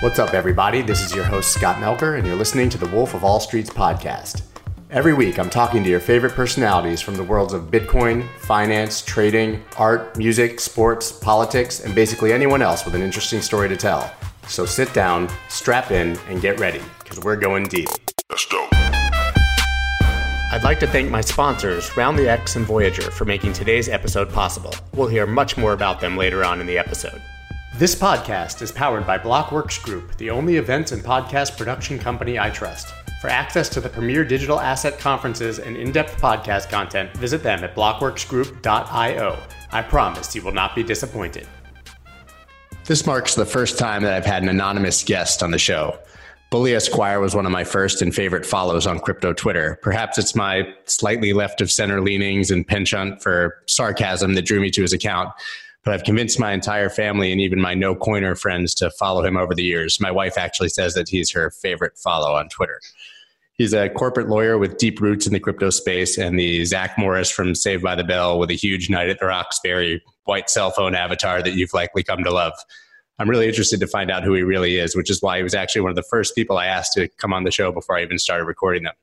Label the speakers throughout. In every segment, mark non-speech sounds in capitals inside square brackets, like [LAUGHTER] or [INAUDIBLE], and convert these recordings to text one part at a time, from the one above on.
Speaker 1: What's up, everybody? This is your host, Scott Melker, and you're listening to the Wolf of All Streets podcast. Every week, I'm talking to your favorite personalities from the worlds of Bitcoin, finance, trading, art, music, sports, politics, and basically anyone else with an interesting story to tell. So sit down, strap in, and get ready, because we're going deep. Let's go. I'd like to thank my sponsors, RoundlyX and Voyager, for making today's episode possible. We'll hear much more about them later on in the episode. This podcast is powered by Blockworks Group, the only events and podcast production company I trust. For access to the premier digital asset conferences and in depth podcast content, visit them at blockworksgroup.io. I promise you will not be disappointed. This marks the first time that I've had an anonymous guest on the show. Bully Esquire was one of my first and favorite follows on crypto Twitter. Perhaps it's my slightly left of center leanings and penchant for sarcasm that drew me to his account but I've convinced my entire family and even my no coiner friends to follow him over the years. My wife actually says that he's her favorite follow on Twitter. He's a corporate lawyer with deep roots in the crypto space and the Zach Morris from Saved by the Bell with a huge Night at the Roxbury white cell phone avatar that you've likely come to love. I'm really interested to find out who he really is, which is why he was actually one of the first people I asked to come on the show before I even started recording them.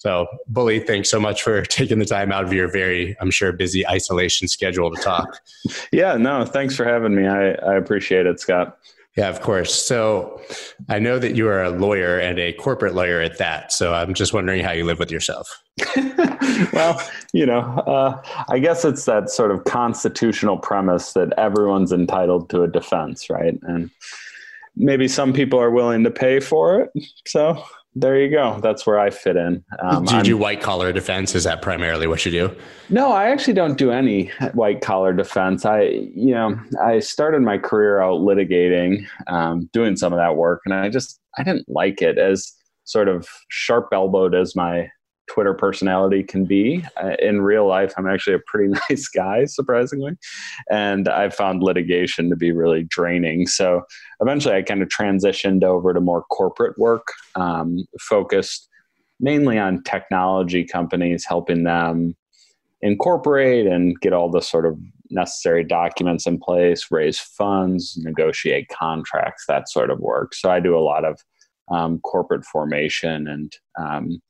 Speaker 1: So, Bully, thanks so much for [LAUGHS] taking the time out of your very, I'm sure, busy isolation schedule to talk. [LAUGHS]
Speaker 2: yeah, no, thanks for having me. I, I appreciate it, Scott.
Speaker 1: Yeah, of course. So, I know that you are a lawyer and a corporate lawyer at that. So, I'm just wondering how you live with yourself. [LAUGHS]
Speaker 2: well, you know, uh, I guess it's that sort of constitutional premise that everyone's entitled to a defense, right? And maybe some people are willing to pay for it. So, there you go. That's where I fit in.
Speaker 1: Um, do you I'm, do white collar defense? Is that primarily what you do?
Speaker 2: No, I actually don't do any white collar defense. I, you know, I started my career out litigating, um, doing some of that work, and I just I didn't like it as sort of sharp elbowed as my Twitter personality can be. Uh, in real life, I'm actually a pretty [LAUGHS] nice guy, surprisingly. And I found litigation to be really draining. So eventually I kind of transitioned over to more corporate work, um, focused mainly on technology companies, helping them incorporate and get all the sort of necessary documents in place, raise funds, negotiate contracts, that sort of work. So I do a lot of um, corporate formation and um,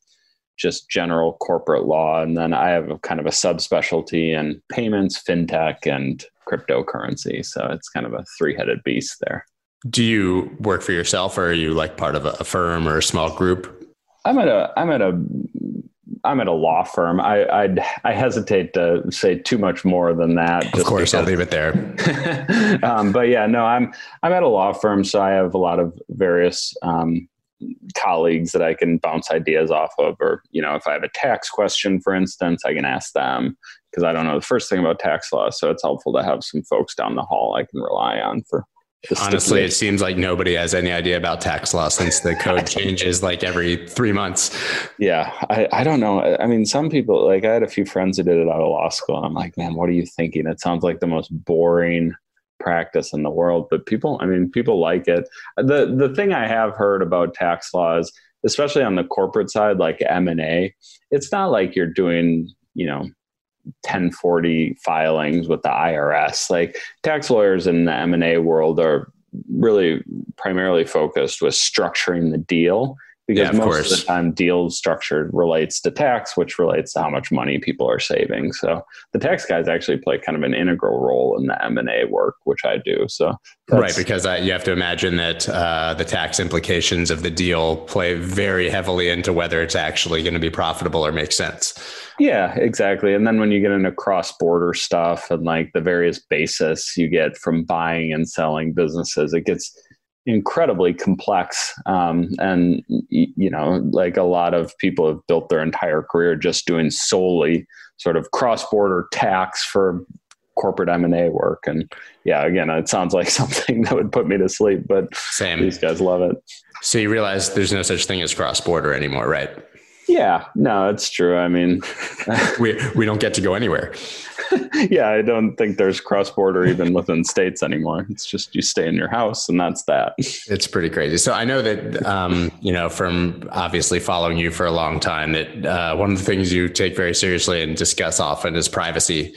Speaker 2: just general corporate law. And then I have a kind of a subspecialty in payments, fintech, and cryptocurrency. So it's kind of a three headed beast there.
Speaker 1: Do you work for yourself or are you like part of a firm or a small group?
Speaker 2: I'm at a, I'm at a, I'm at a law firm. I I'd, i hesitate to say too much more than that.
Speaker 1: Of course, because, I'll leave it there. [LAUGHS]
Speaker 2: um, but yeah, no, I'm I'm at a law firm, so I have a lot of various um, colleagues that I can bounce ideas off of. Or, you know, if I have a tax question, for instance, I can ask them because I don't know the first thing about tax law. So it's helpful to have some folks down the hall I can rely on for.
Speaker 1: Honestly, it seems like nobody has any idea about tax law since the code [LAUGHS] changes like every three months.
Speaker 2: Yeah, I, I don't know. I mean, some people, like I had a few friends who did it out of law school. And I'm like, man, what are you thinking? It sounds like the most boring practice in the world but people i mean people like it. The the thing i have heard about tax laws especially on the corporate side like m&a it's not like you're doing you know 1040 filings with the irs like tax lawyers in the m&a world are really primarily focused with structuring the deal because yeah, of most course. of the time deal structure relates to tax which relates to how much money people are saving. So the tax guys actually play kind of an integral role in the m&a work which i do. So
Speaker 1: right because uh, you have to imagine that uh, the tax implications of the deal play very heavily into whether it's actually going to be profitable or make sense.
Speaker 2: Yeah exactly. And then when you get into cross-border stuff and like the various basis you get from buying and selling businesses it gets incredibly complex um, and you know like a lot of people have built their entire career just doing solely sort of cross-border tax for corporate m&a work. And yeah again it sounds like [LAUGHS] something that would put me to sleep but Same. these guys love it.
Speaker 1: So you realize there's no such thing as cross-border anymore right
Speaker 2: yeah, no, it's true. I mean, [LAUGHS]
Speaker 1: we we don't get to go anywhere. [LAUGHS]
Speaker 2: yeah, I don't think there's cross border even within states anymore. It's just you stay in your house, and that's that. [LAUGHS]
Speaker 1: It's pretty crazy. So I know that um, you know from obviously following you for a long time that uh, one of the things you take very seriously and discuss often is privacy.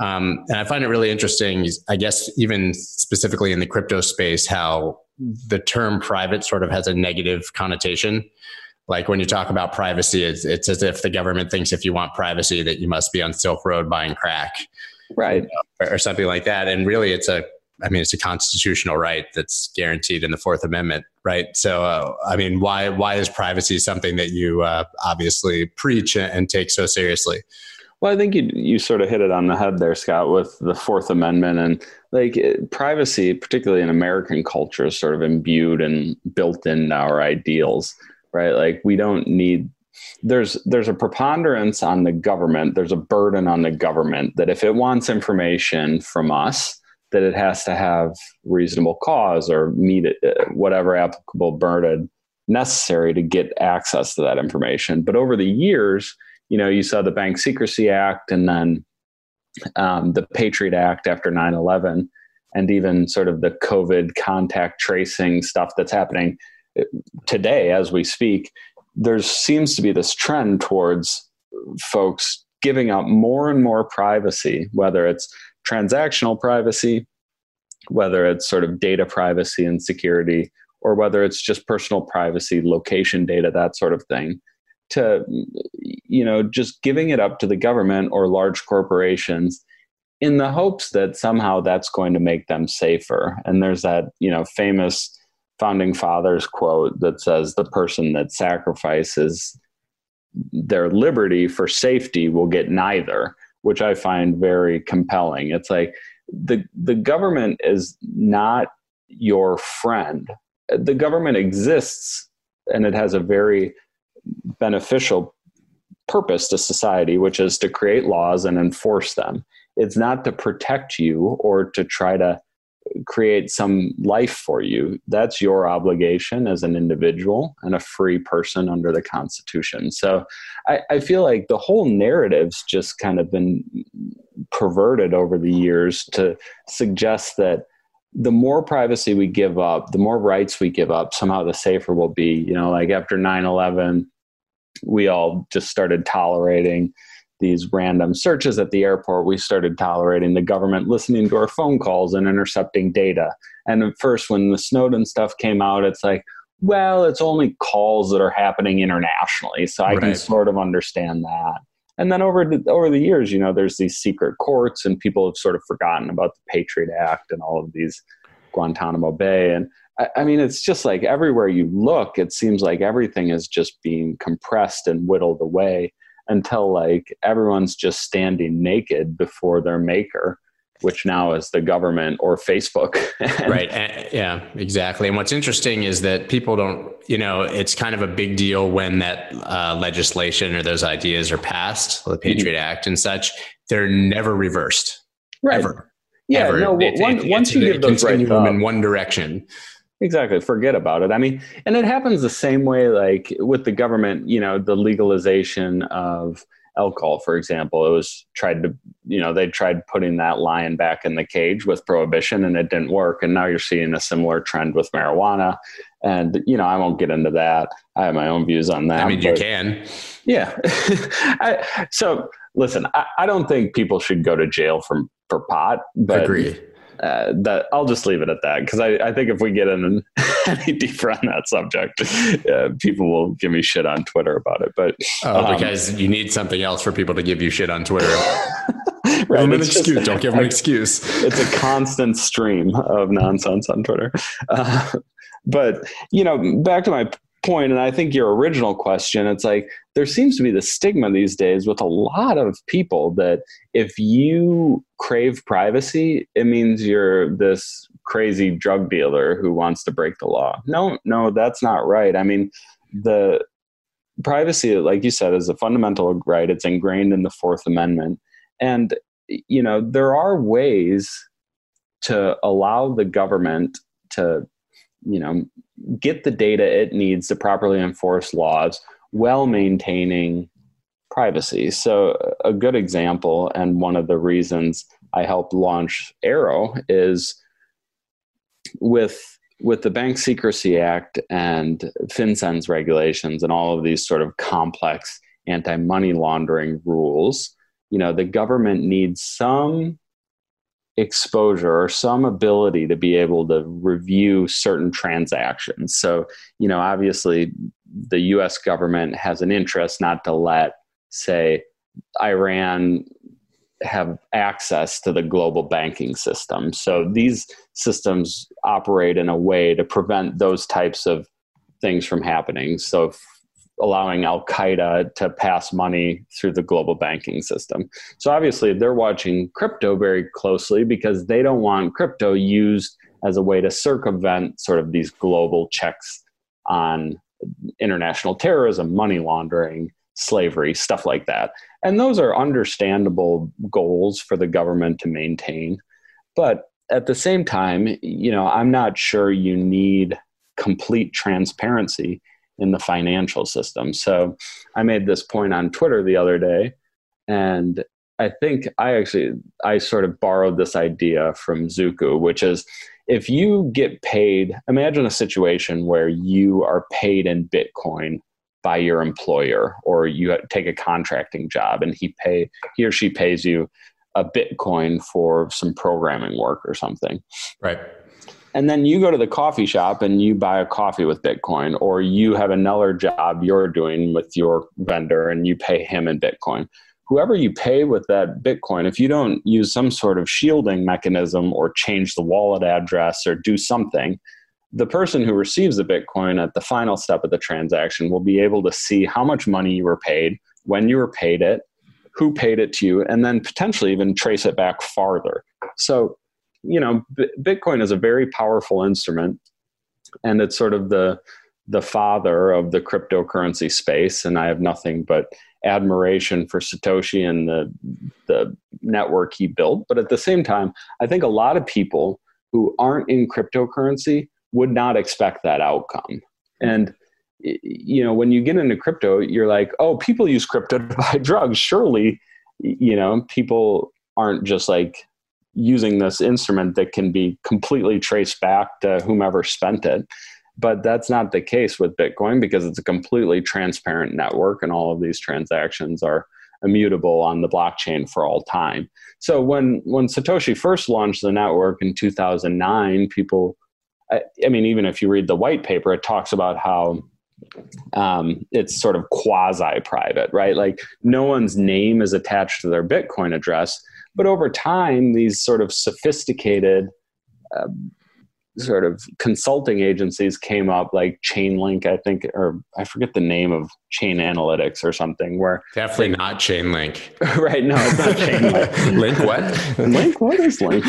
Speaker 1: Um, and I find it really interesting. I guess even specifically in the crypto space, how the term private sort of has a negative connotation. Like when you talk about privacy, it's, it's as if the government thinks if you want privacy that you must be on Silk Road buying crack,
Speaker 2: right,
Speaker 1: or, or something like that. And really, it's a I mean, it's a constitutional right that's guaranteed in the Fourth Amendment, right? So, uh, I mean, why why is privacy something that you uh, obviously preach and take so seriously?
Speaker 2: Well, I think you you sort of hit it on the head there, Scott, with the Fourth Amendment and like it, privacy, particularly in American culture, is sort of imbued and built in our ideals, right? Like we don't need there's there's a preponderance on the government there's a burden on the government that if it wants information from us that it has to have reasonable cause or meet uh, whatever applicable burden necessary to get access to that information. But over the years, you know, you saw the Bank Secrecy Act and then um, the Patriot Act after 9 11, and even sort of the COVID contact tracing stuff that's happening today as we speak. There seems to be this trend towards folks giving up more and more privacy, whether it's transactional privacy, whether it's sort of data privacy and security, or whether it's just personal privacy, location data, that sort of thing, to, you know, just giving it up to the government or large corporations in the hopes that somehow that's going to make them safer. And there's that, you know, famous founding fathers quote that says the person that sacrifices their liberty for safety will get neither which I find very compelling. It's like the the government is not your friend. The government exists and it has a very beneficial purpose to society, which is to create laws and enforce them. It's not to protect you or to try to create some life for you. That's your obligation as an individual and a free person under the Constitution. So I, I, feel like the whole narrative's just kind of been perverted over the years to suggest that the more privacy we give up, the more rights we give up, somehow the safer we'll be. You know, like after 9 11, we all just started tolerating these random searches at the airport, we started tolerating the government listening to our phone calls and intercepting data. And at first, when the Snowden stuff came out, it's like, well, it's only calls that are happening internationally, so I right. can sort of understand that. And then over the, over the years, you know, there's these secret courts, and people have sort of forgotten about the Patriot Act and all of these Guantanamo Bay. And I, I mean, it's just like everywhere you look, it seems like everything is just being compressed and whittled away until like everyone's just standing naked before their maker which now is the government or Facebook. [LAUGHS]
Speaker 1: right. And, yeah, exactly. And what's interesting is that people don't, you know, it's kind of a big deal when that uh, legislation or those ideas are passed, the mm-hmm. Patriot mm-hmm. Act and such. They're never reversed.
Speaker 2: Right.
Speaker 1: Ever.
Speaker 2: Yeah. Ever. No, it, once, it, once you give those right
Speaker 1: in one direction.
Speaker 2: Exactly. Forget about it. I mean, and it happens the same way, like with the government, you know, the legalization of alcohol, for example. It was tried to, you know, they tried putting that lion back in the cage with prohibition and it didn't work. And now you're seeing a similar trend with marijuana. And, you know, I won't get into that. I have my own views on that.
Speaker 1: I mean, you can.
Speaker 2: Yeah. [LAUGHS] I, so listen, I, I, don't think people should go to jail for, for pot, but.
Speaker 1: Agree
Speaker 2: uh, that I'll just leave it at that because I, I think if we get in [LAUGHS] any deeper on that subject, uh, people will give me shit on Twitter about it. But
Speaker 1: oh, um, because you need something else for people to give you shit on Twitter. [LAUGHS] right, an excuse. Just, Don't give them an excuse.
Speaker 2: It's a constant stream of nonsense on Twitter. Uh, but you know, back to my point, and I think your original question, it's like there seems to be the stigma these days with a lot of people that if you crave privacy, it means you're this crazy drug dealer who wants to break the law. No, no, that's not right. I mean, the privacy, like you said, is a fundamental right. It's ingrained in the Fourth Amendment. And, you know, there are ways to allow the government to, you know, get the data it needs to properly enforce laws while maintaining privacy. So, a good example, and one of the reasons I helped launch Arrow is with with the Bank Secrecy Act and FinCEN's regulations and all of these sort of complex anti-money laundering rules. You know, the government needs some exposure or some ability to be able to review certain transactions. So, you know, obviously the US government has an interest not to let, say, Iran have access to the global banking system. So these systems operate in a way to prevent those types of things from happening. So allowing Al Qaeda to pass money through the global banking system. So obviously, they're watching crypto very closely because they don't want crypto used as a way to circumvent sort of these global checks on international terrorism, money laundering, slavery, stuff like that. And those are understandable goals for the government to maintain. But at the same time, you know, I'm not sure you need complete transparency in the financial system. So I made this point on Twitter the other day, and I think I actually I sort of borrowed this idea from Zooko, which is if you get paid, imagine a situation where you are paid in Bitcoin by your employer, or you take a contracting job and he pay he or she pays you a Bitcoin for some programming work or something.
Speaker 1: Right
Speaker 2: and then you go to the coffee shop and you buy a coffee with bitcoin or you have another job you're doing with your vendor and you pay him in bitcoin. Whoever you pay with that bitcoin if you don't use some sort of shielding mechanism or change the wallet address or do something the person who receives the bitcoin at the final step of the transaction will be able to see how much money you were paid when you were paid it who paid it to you and then potentially even trace it back farther. So you know, B- Bitcoin is a very powerful instrument, and it's sort of the the father of the cryptocurrency space. And I have nothing but admiration for Satoshi and the the network he built. But at the same time, I think a lot of people who aren't in cryptocurrency would not expect that outcome. And you know, when you get into crypto, you're like, oh, people use crypto [LAUGHS] to buy drugs. Surely, you know, people aren't just like using this instrument that can be completely traced back to whomever spent it. But that's not the case with Bitcoin because it's a completely transparent network and all of these transactions are immutable on the blockchain for all time. So when when Satoshi first launched the network in 2009, people I, I mean even if you read the white paper it talks about how um, it's sort of quasi private, right? Like no one's name is attached to their Bitcoin address, but over time, these sort of sophisticated uh, sort of consulting agencies came up, like Chainlink, I think, or I forget the name of Chain Analytics or something. Where
Speaker 1: definitely they, not Chainlink, [LAUGHS]
Speaker 2: right? No, it's not Chainlink. [LAUGHS]
Speaker 1: Link what?
Speaker 2: Link what is Link?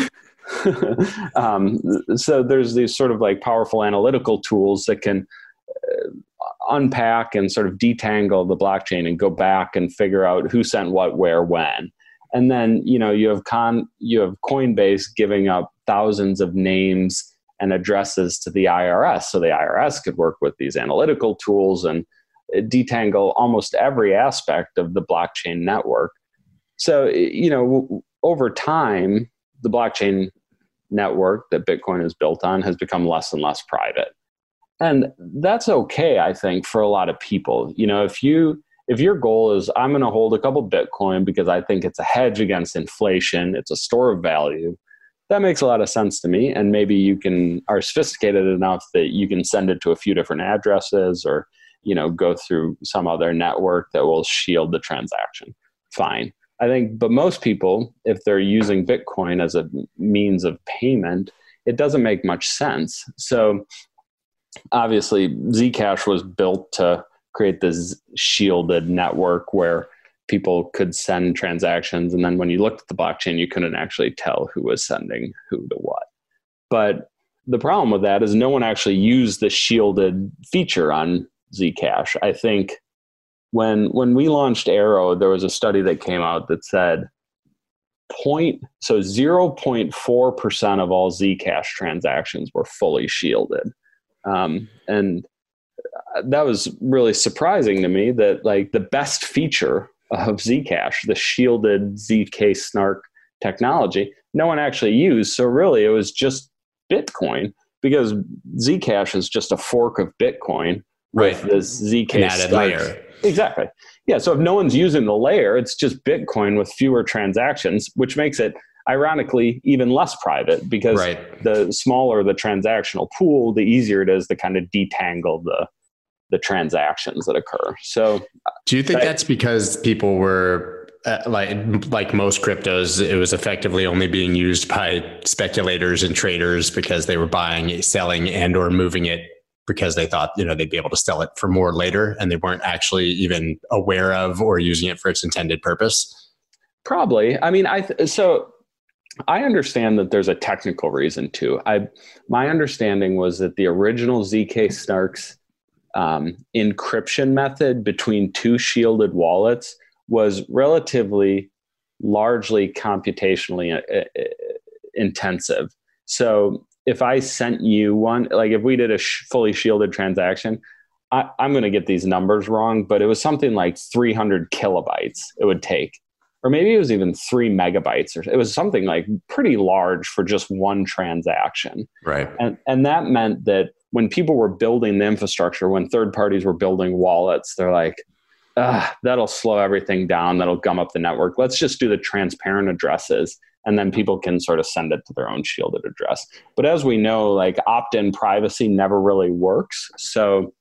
Speaker 2: [LAUGHS] um, so there's these sort of like powerful analytical tools that can uh, unpack and sort of detangle the blockchain and go back and figure out who sent what, where, when and then you know you have con you have coinbase giving up thousands of names and addresses to the irs so the irs could work with these analytical tools and uh, detangle almost every aspect of the blockchain network. So you know over time the blockchain network that bitcoin is built on has become less and less private. And that's okay i think for a lot of people. You know if you if your goal is i'm going to hold a couple bitcoin because i think it's a hedge against inflation it's a store of value that makes a lot of sense to me and maybe you can are sophisticated enough that you can send it to a few different addresses or you know go through some other network that will shield the transaction. Fine. I think but most people if they're using bitcoin as a means of payment it doesn't make much sense. So obviously zcash was built to create this shielded network where people could send transactions. And then when you looked at the blockchain you couldn't actually tell who was sending who to what. But the problem with that is no one actually used the shielded feature on zcash. I think when when we launched arrow there was a study that came out that said point so 0.4% of all zcash transactions were fully shielded. Um, and that was really surprising to me that like the best feature of Zcash, the shielded ZK snark technology, no one actually used. So really, it was just Bitcoin because Zcash is just a fork of Bitcoin
Speaker 1: right.
Speaker 2: with this ZK
Speaker 1: added layer.
Speaker 2: Exactly. Yeah. So if no one's using the layer, it's just Bitcoin with fewer transactions, which makes it. ironically even less private because right. the smaller the transactional pool, the easier it is to kind of detangle the the transactions that occur. So,
Speaker 1: do you think that's because people were uh, like like most cryptos, it was effectively only being used by speculators and traders because they were buying, selling, and or moving it because they thought you know they'd be able to sell it for more later, and they weren't actually even aware of or using it for its intended purpose.
Speaker 2: Probably. I mean, I th- so I understand that there's a technical reason too. I my understanding was that the original zk snarks um, encryption method between two shielded wallets was relatively largely computationally uh, uh, intensive. So if I sent you one, like if we did a sh- fully shielded transaction, I, am going to get these numbers wrong, but it was something like 300 kilobytes it would take, or maybe it was even three megabytes, or it was something like pretty large for just one transaction.
Speaker 1: Right.
Speaker 2: And and that meant that when people were building the infrastructure, when third parties were building wallets, they're like, that'll slow everything down. That'll gum up the network. Let's just do the transparent addresses and then people can sort of send it to their own shielded address. But as we know, like opt in privacy never really works. So,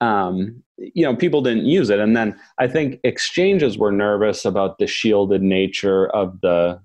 Speaker 2: um, you know, people didn't use it. And then I think exchanges were nervous about the shielded nature of the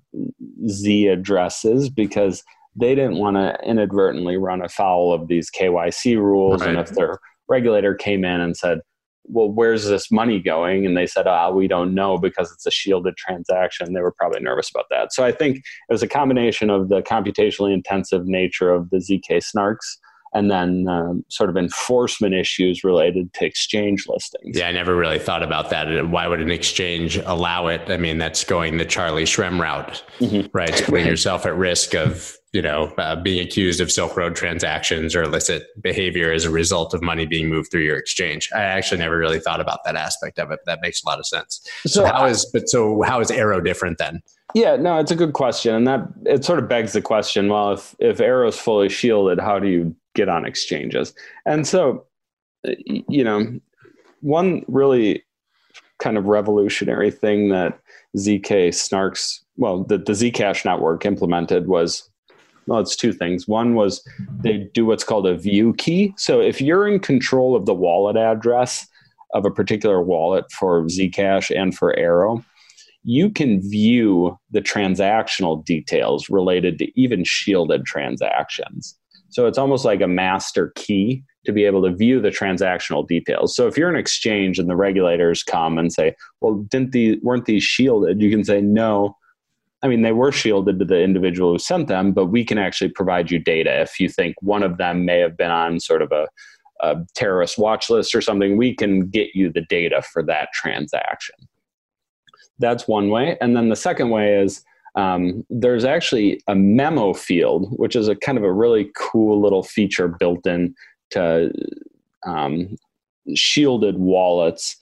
Speaker 2: Z addresses because they didn't want to inadvertently run afoul of these KYC rules. Right. And if their regulator came in and said, well, where's this money going? And they said, ah, we don't know because it's a shielded transaction. They were probably nervous about that. So I think it was a combination of the computationally intensive nature of the ZK snarks and then um, sort of enforcement issues related to exchange listings.
Speaker 1: Yeah, I never really thought about that. Why would an exchange allow it? I mean, that's going the Charlie Shrem route, mm-hmm. right? Putting yourself at risk of you know uh, being accused of Silk Road transactions or illicit behavior as a result of money being moved through your exchange. I actually never really thought about that aspect of it. That makes a lot of sense. So, so how is but so how is Arrow different then?
Speaker 2: Yeah, no, it's a good question, and that it sort of begs the question: Well, if if Arrow's fully shielded, how do you get on exchanges? And so, you know, one really kind of revolutionary thing that ZK Snarks, well, that the Zcash network implemented was well, it's two things. One was they do what's called a view key. So if you're in control of the wallet address of a particular wallet for Zcash and for Arrow, you can view the transactional details related to even shielded transactions. So it's almost like a master key to be able to view the transactional details. So if you're an exchange and the regulators come and say, "Well, didn't these weren't these shielded?" You can say, "No, I mean, they were shielded to the individual who sent them, but we can actually provide you data. If you think one of them may have been on sort of a, a terrorist watch list or something, we can get you the data for that transaction. That's one way. And then the second way is um, there's actually a memo field, which is a kind of a really cool little feature built in to um, shielded wallets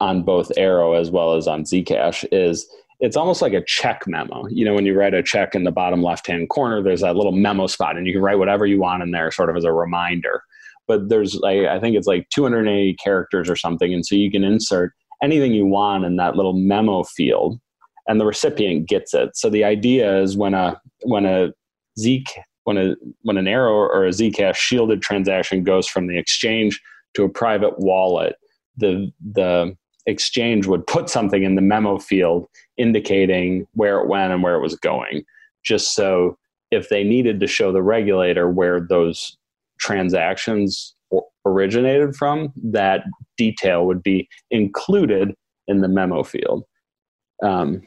Speaker 2: on both Arrow as well as on Zcash. Is it's almost like a check memo. You know, when you write a check in the bottom left hand corner, there's that little memo spot, and you can write whatever you want in there, sort of as a reminder. But there's I think it's like 280 characters or something. And so you can insert anything you want in that little memo field, and the recipient gets it. So the idea is when a, when a Zk, when a, when an arrow or a Zcash shielded transaction goes from the exchange to a private wallet, the, the, exchange would put something in the memo field indicating where it went and where it was going, just so if they needed to show the regulator where those transactions originated from, that detail would be included in the memo field. Um,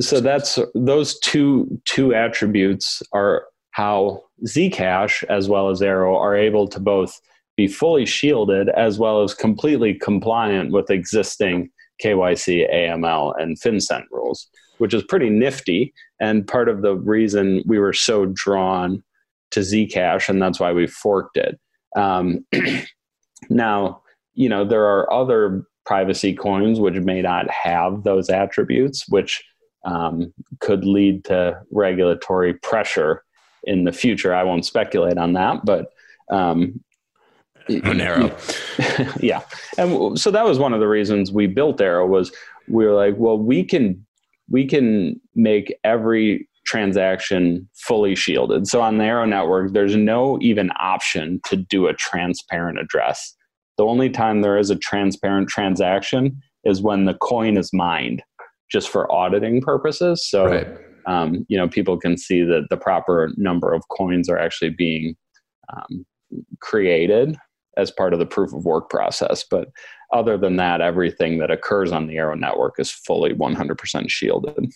Speaker 2: so that's those two two attributes are how Zcash as well as Arrow are able to both be fully shielded as well as completely compliant with existing KYC, AML, and FinCEN rules, which is pretty nifty. And part of the reason we were so drawn to Zcash, and that's why we forked it. Um, [CLEARS THROAT] now, you know, there are other privacy coins which may not have those attributes, which um, could lead to regulatory pressure in the future. I won't speculate on that, but um,
Speaker 1: Monero. [LAUGHS]
Speaker 2: yeah. And so that was one of the reasons we built Arrow was we were like, well, we can we can make every transaction fully shielded. So on the Arrow network, there's no even option to do a transparent address. The only time there is a transparent transaction is when the coin is mined just for auditing purposes. So, right. um, you know, people can see that the proper number of coins are actually being um, created as part of the proof of work process. But other than that, everything that occurs on the Arrow network is fully 100% shielded.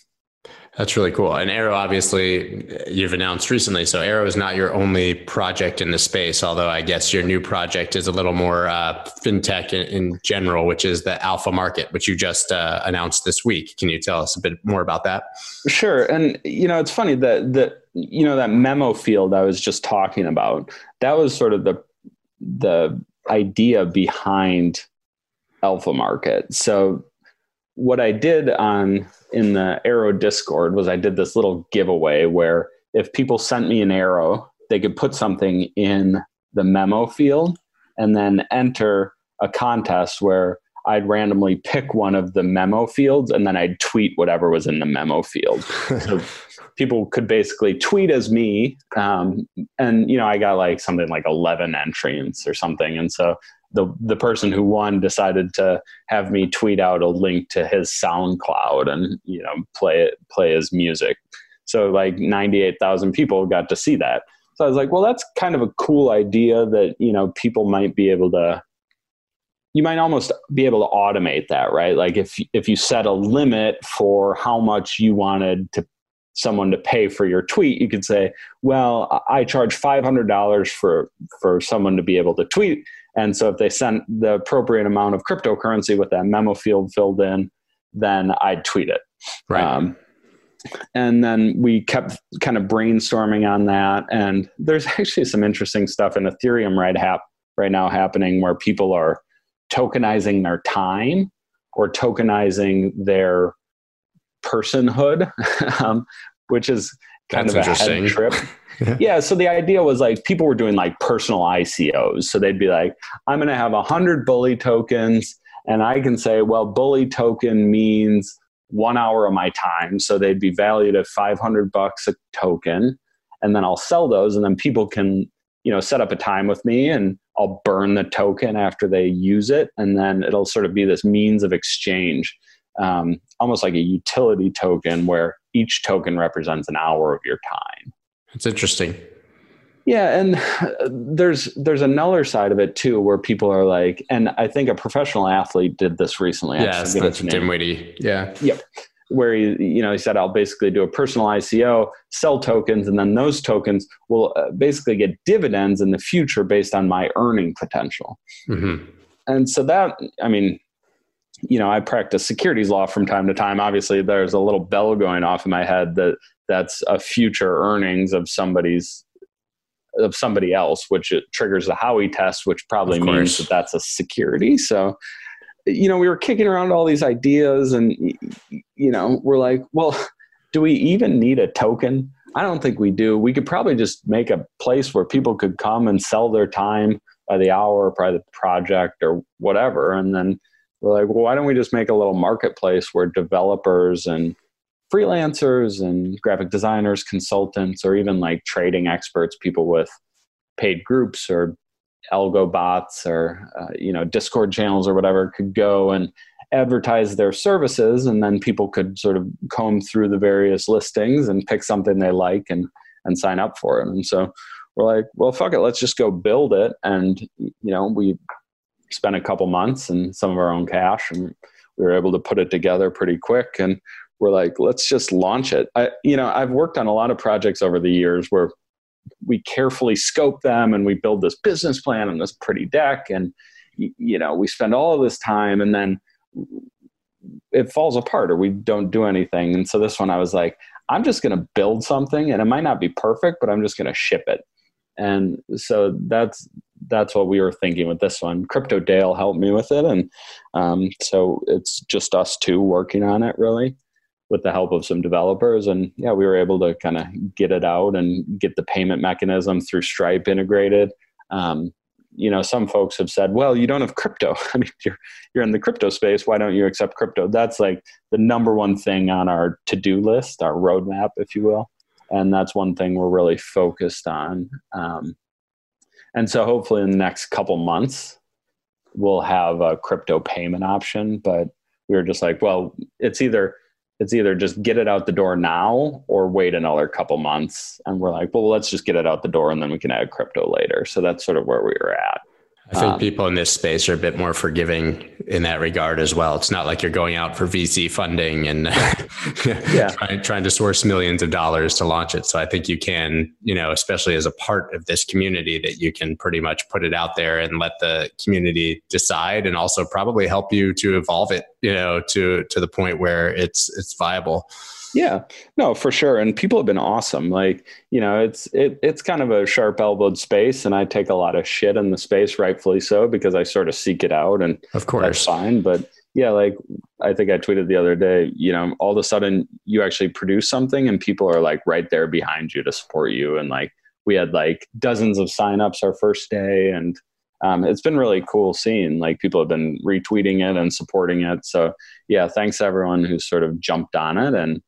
Speaker 1: That's really cool. And Arrow, obviously, you've announced recently. So Arrow is not your only project in the space, although I guess your new project is a little more uh, fintech in, in, general, which is the Alpha Market, which you just uh, announced this week. Can you tell us a bit more about that?
Speaker 2: Sure. And you know, it's funny that that you know that memo field I was just talking about. That was sort of the the idea behind Alpha Market. So what I did on in the Arrow Discord was I did this little giveaway where if people sent me an arrow, they could put something in the memo field and then enter a contest where I'd randomly pick one of the memo fields and then I'd tweet whatever was in the memo field. so [LAUGHS] people could basically tweet as me. Um, and, you know, I got like something like 11 entries or something. And so the the person who won decided to have me tweet out a link to his SoundCloud and you know play it play his music. So like 98,000 people got to see that. So I was like, well, that's kind of a cool idea that you know people might be able to. You might almost be able to automate that, right? Like if if you set a limit for how much you wanted to someone to pay for your tweet, you could say, well, I charge $500 for for someone to be able to tweet and so if they sent the appropriate amount of cryptocurrency with that memo field filled in, then I'd tweet it.
Speaker 1: Right. Um,
Speaker 2: and then we kept kind of brainstorming on that. And there's [LAUGHS] actually some interesting stuff in Ethereum right, hap- right now happening where people are tokenizing their time or tokenizing their personhood, [LAUGHS] um, which is kind That's of a head trip. [LAUGHS] [LAUGHS] yeah. So the idea was like people were doing like personal ICOs. So they'd be like, I'm going to have a hundred bully tokens, and I can say, well, bully token means one hour of my time. So they'd be valued at 500 bucks a token, and then I'll sell those, and then people can you know set up a time with me and I'll burn the token after they use it, and then it'll sort of be this means of exchange, um, almost like a utility token where each token represents an hour of your time.
Speaker 1: It's interesting.
Speaker 2: Yeah, and there's there's another side of it too, where people are like, and I think a professional athlete did this recently.
Speaker 1: Yeah, that's Dinwiddie. Yeah.
Speaker 2: Yep. Where he, you know, he said, "I'll basically do a personal ICO, sell tokens, and then those tokens will uh, basically get dividends in the future based on my earning potential." Mm-hmm. And so that, I mean, you know, I practice securities law from time to time. Obviously, there's a little bell going off in my head that that's a future earnings of somebody's of somebody else, which it triggers the Howey test, which probably means that that's a security. So, you know, we were kicking around all these ideas, and you know, we're like, well, [LAUGHS] do we even need a token? I don't think we do. We could probably just make a place where people could come and sell their time by the hour, or by the project, or whatever, and then we're like, well, why don't we just make a little marketplace where developers and freelancers and graphic designers, consultants, or even like trading experts, people with paid groups or algo bots or uh, you know Discord channels or whatever could go and advertise their services, and then people could sort of comb through the various listings and pick something they like and and sign up for it. And so we're like, well, fuck it, let's just go build it. And you know, we spent a couple months and some of our own cash, and we were able to put it together pretty quick. And we're like, let's just launch it. I, you know, I've worked on a lot of projects over the years where we carefully scope them and we build this business plan and this pretty deck and you know we spend all of this time and then it falls apart or we don't do anything. And so this one i was like i'm just going to build something and it might not be perfect but i'm just going to ship it. And so that's that's what we were thinking with this one. Crypto dale helped me with it and um, so it's just us two working on it really with the help of some developers and yeah we were able to kind of get it out and get the payment mechanism through stripe integrated um, you know, some folks have said, well, you don't have crypto. [LAUGHS] I mean, you're, you're in the crypto space. Why don't you accept crypto? That's like the number one thing on our to do list, our roadmap, if you will. And that's one thing we're really focused on. Um, and so hopefully in the next couple months, we'll have a crypto payment option. But we were just like, well, it's either it's either just get it out the door now or wait another couple months. And we're like, well, let's just get it out the door and then we can add crypto later. So that's sort of where we were at.
Speaker 1: I think um, people in this space are a bit more forgiving in that regard as well. It's not like you're going out for VC funding and [LAUGHS] yeah. trying, trying to source millions of dollars to launch it. So I think you can, you know, especially as a part of this community, that you can pretty much put it out there and let the community decide, and also probably help you to evolve it, you know, to to the point where it's it's viable.
Speaker 2: Yeah, no, for sure. And people have been awesome. Like, you know, it's it, it's kind of a sharp elbowed space, and I take a lot of shit in the space, rightfully so, because I sort of seek it out, and
Speaker 1: of course,
Speaker 2: that's fine. But yeah, like I think I tweeted the other day, you know, all of a sudden you actually produce something, and people are like right there behind you to support you, and like we had like dozens of signups our first day, and um, it's been really cool seeing like people have been retweeting it and supporting it. So yeah, thanks everyone who's sort of jumped on it and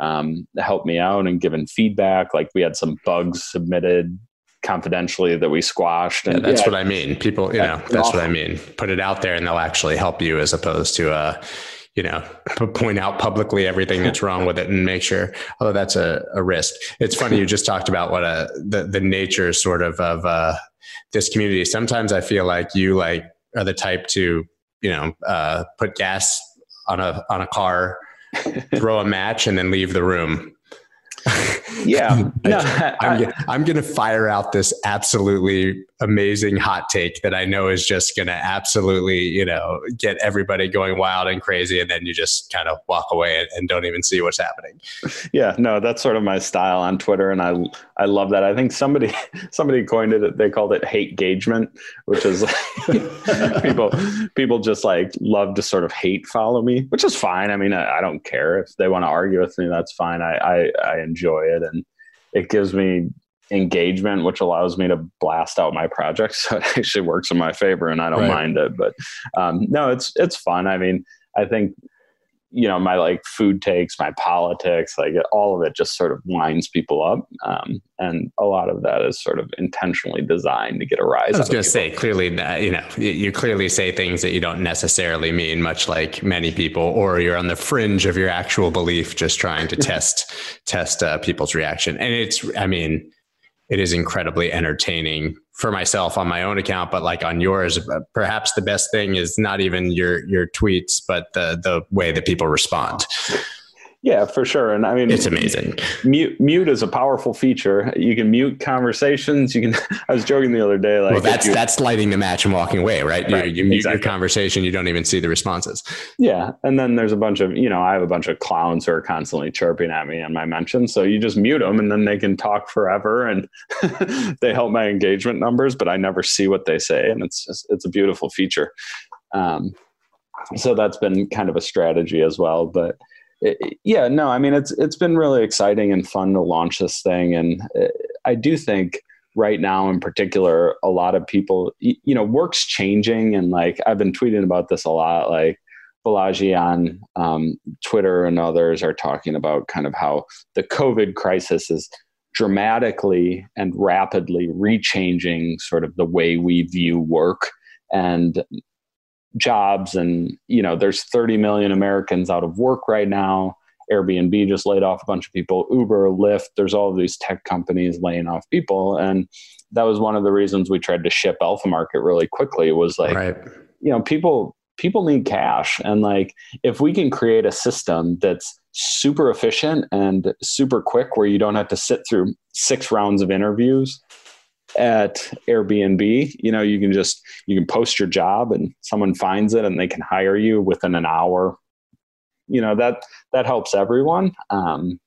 Speaker 2: um, helped me out and given feedback. Like we had some bugs submitted confidentially that we squashed.
Speaker 1: And yeah, that's yeah, what I mean. People, you know, that's awesome. what I mean. Put it out there and they'll actually help you as opposed to, uh, you know, point out publicly everything that's wrong with it and make sure, although that's a, a risk. It's funny. You just talked about what a, the, the nature sort of, of, uh, this community. Sometimes I feel like you like are the type to, you know, uh, put gas on a, on a car throw a match, and then leave the room.
Speaker 2: yeah, [LAUGHS]
Speaker 1: no, I'm, I, I'm going to fire out this absolutely amazing hot take that I know is just going to absolutely, you know, get everybody going wild and crazy. And then you just kind of walk away and, and, don't even see what's happening.
Speaker 2: Yeah, no, that's sort of my style on Twitter. And I, I love that. I think somebody, [LAUGHS] somebody coined it, they called it hate engagement, which is [LAUGHS] people, people just like love to sort of hate follow me, which is fine. I mean, I, I don't care if they want to argue with me, that's fine. I, I, I enjoy it. And it gives me engagement, which allows me to blast out my projects. [LAUGHS] So it actually works in my favor, and I don't right. mind it. But um, no, it's it's fun. I mean, I think you know my like food takes, my politics, like all of it just sort of winds people up, um, and a lot of that is sort of intentionally designed to get a rise.
Speaker 1: I was going to say clearly, that, you know, you clearly say things that you don't necessarily mean, much like many people, or you're on the fringe of your actual belief, just trying to [LAUGHS] test test uh, people's reaction. And it's, I mean it is incredibly entertaining for myself on my own account, but like on yours, uh, perhaps the best thing is not even your your tweets, but the the way that people respond.
Speaker 2: Yeah, for sure. And I mean,
Speaker 1: it's amazing.
Speaker 2: Mute, mute is a powerful feature. You can mute conversations. You can. [LAUGHS] I was joking the other day. Like,
Speaker 1: well, that's you, that's lighting the match and walking away, right? right you, you mute exactly. your conversation. You don't even see the responses.
Speaker 2: Yeah, and then there's a bunch of you know I have a bunch of clowns who are constantly chirping at me in my mentions. So you just mute them, and then they can talk forever, and [LAUGHS] they help my engagement numbers. But I never see what they say, and it's just it's a beautiful feature. Um, so that's been kind of a strategy as well, but yeah, no, I mean it's it's been really exciting and fun to launch this thing, and uh, I do think right now in particular, a lot of people, you know, work's changing, and like I've been tweeting about this a lot, like. Balaji on um, Twitter and others are talking about kind of how the COVID crisis is dramatically and rapidly rechanging sort of the way we view work. And jobs and you know there's 30 million americans out of work right now. Airbnb just laid off a bunch of people. Uber lyft there's all of these tech companies laying off people. And that was one of the reasons we tried to ship alpha market really quickly was like right. you know people people need cash. And like if we can create a system that's super efficient and super quick where you don't have to sit through six rounds of interviews at Airbnb, you know, you can just you can post your job and someone finds it and they can hire you within an hour. You know that that helps everyone. Um,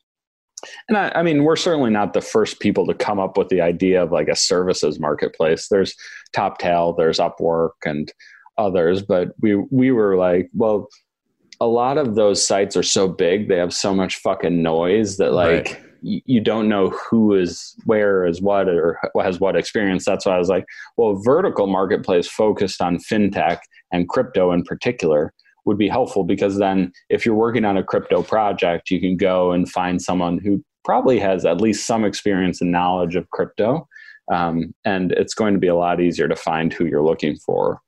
Speaker 2: and I, I, mean, we're certainly not the first people to come up with the idea of like a services marketplace. There's TopTal, there's Upwork, and others, but we we were like, well, a lot of those sites are so big, they have so much fucking noise that like. Right you don't know who is where is what or has what experience. That's why I was like, well, vertical marketplace focused on fintech and crypto in particular would be helpful because then if you're working on a crypto project, you can go and find someone who probably has at least some experience and knowledge of crypto. Um, and it's going to be a lot easier to find who you're looking for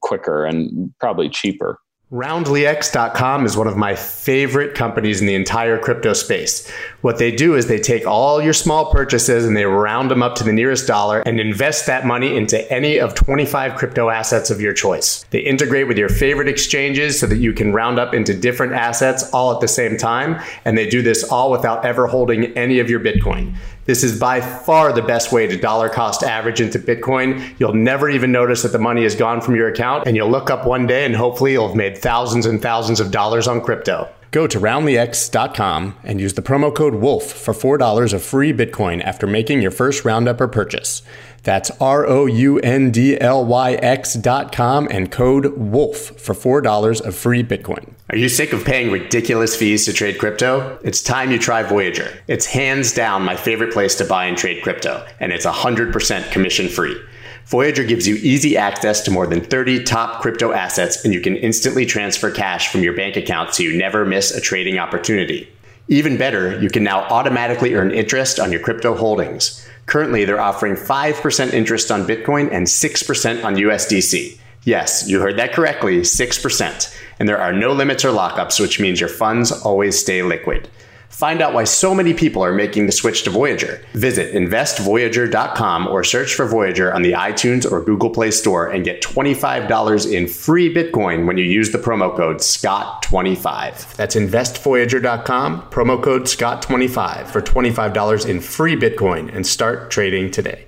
Speaker 2: quicker and probably cheaper.
Speaker 1: Roundlyx.com is one of my favorite companies in the entire crypto space. What they do is they take all your small purchases and they round them up to the nearest dollar and invest that money into any of 25 crypto assets of your choice. They integrate with your favorite exchanges so that you can round up into different assets all at the same time, and they do this all without ever holding any of your Bitcoin. This is by far the best way to dollar cost average into Bitcoin. You'll never even notice that the money has gone from your account, and you'll look up one day and hopefully you'll have made thousands and thousands of dollars on crypto. Go to roundlyx.com and use the promo code WOLF for $4 of free Bitcoin after making your first roundup or purchase. That's R O U N D L Y X.com and code WOLF for $4 of free Bitcoin. Are you sick of paying ridiculous fees to trade crypto? It's time you try Voyager. It's hands down my favorite place to buy and trade crypto, and it's 100% commission free. Voyager gives you easy access to more than 30 top crypto assets, and you can instantly transfer cash from your bank account so you never miss a trading opportunity. Even better, you can now automatically earn interest on your crypto holdings. Currently, they're offering 5% interest on Bitcoin and 6% on USDC. Yes, you heard that correctly 6%. And there are no limits or lockups, which means your funds always stay liquid. Find out why so many people are making the switch to Voyager. Visit investvoyager.com or search for Voyager on the iTunes or Google Play Store and get $25 in free Bitcoin when you use the promo code SCOTT25. That's investvoyager.com, promo code SCOTT25 for $25 in free Bitcoin and start trading today.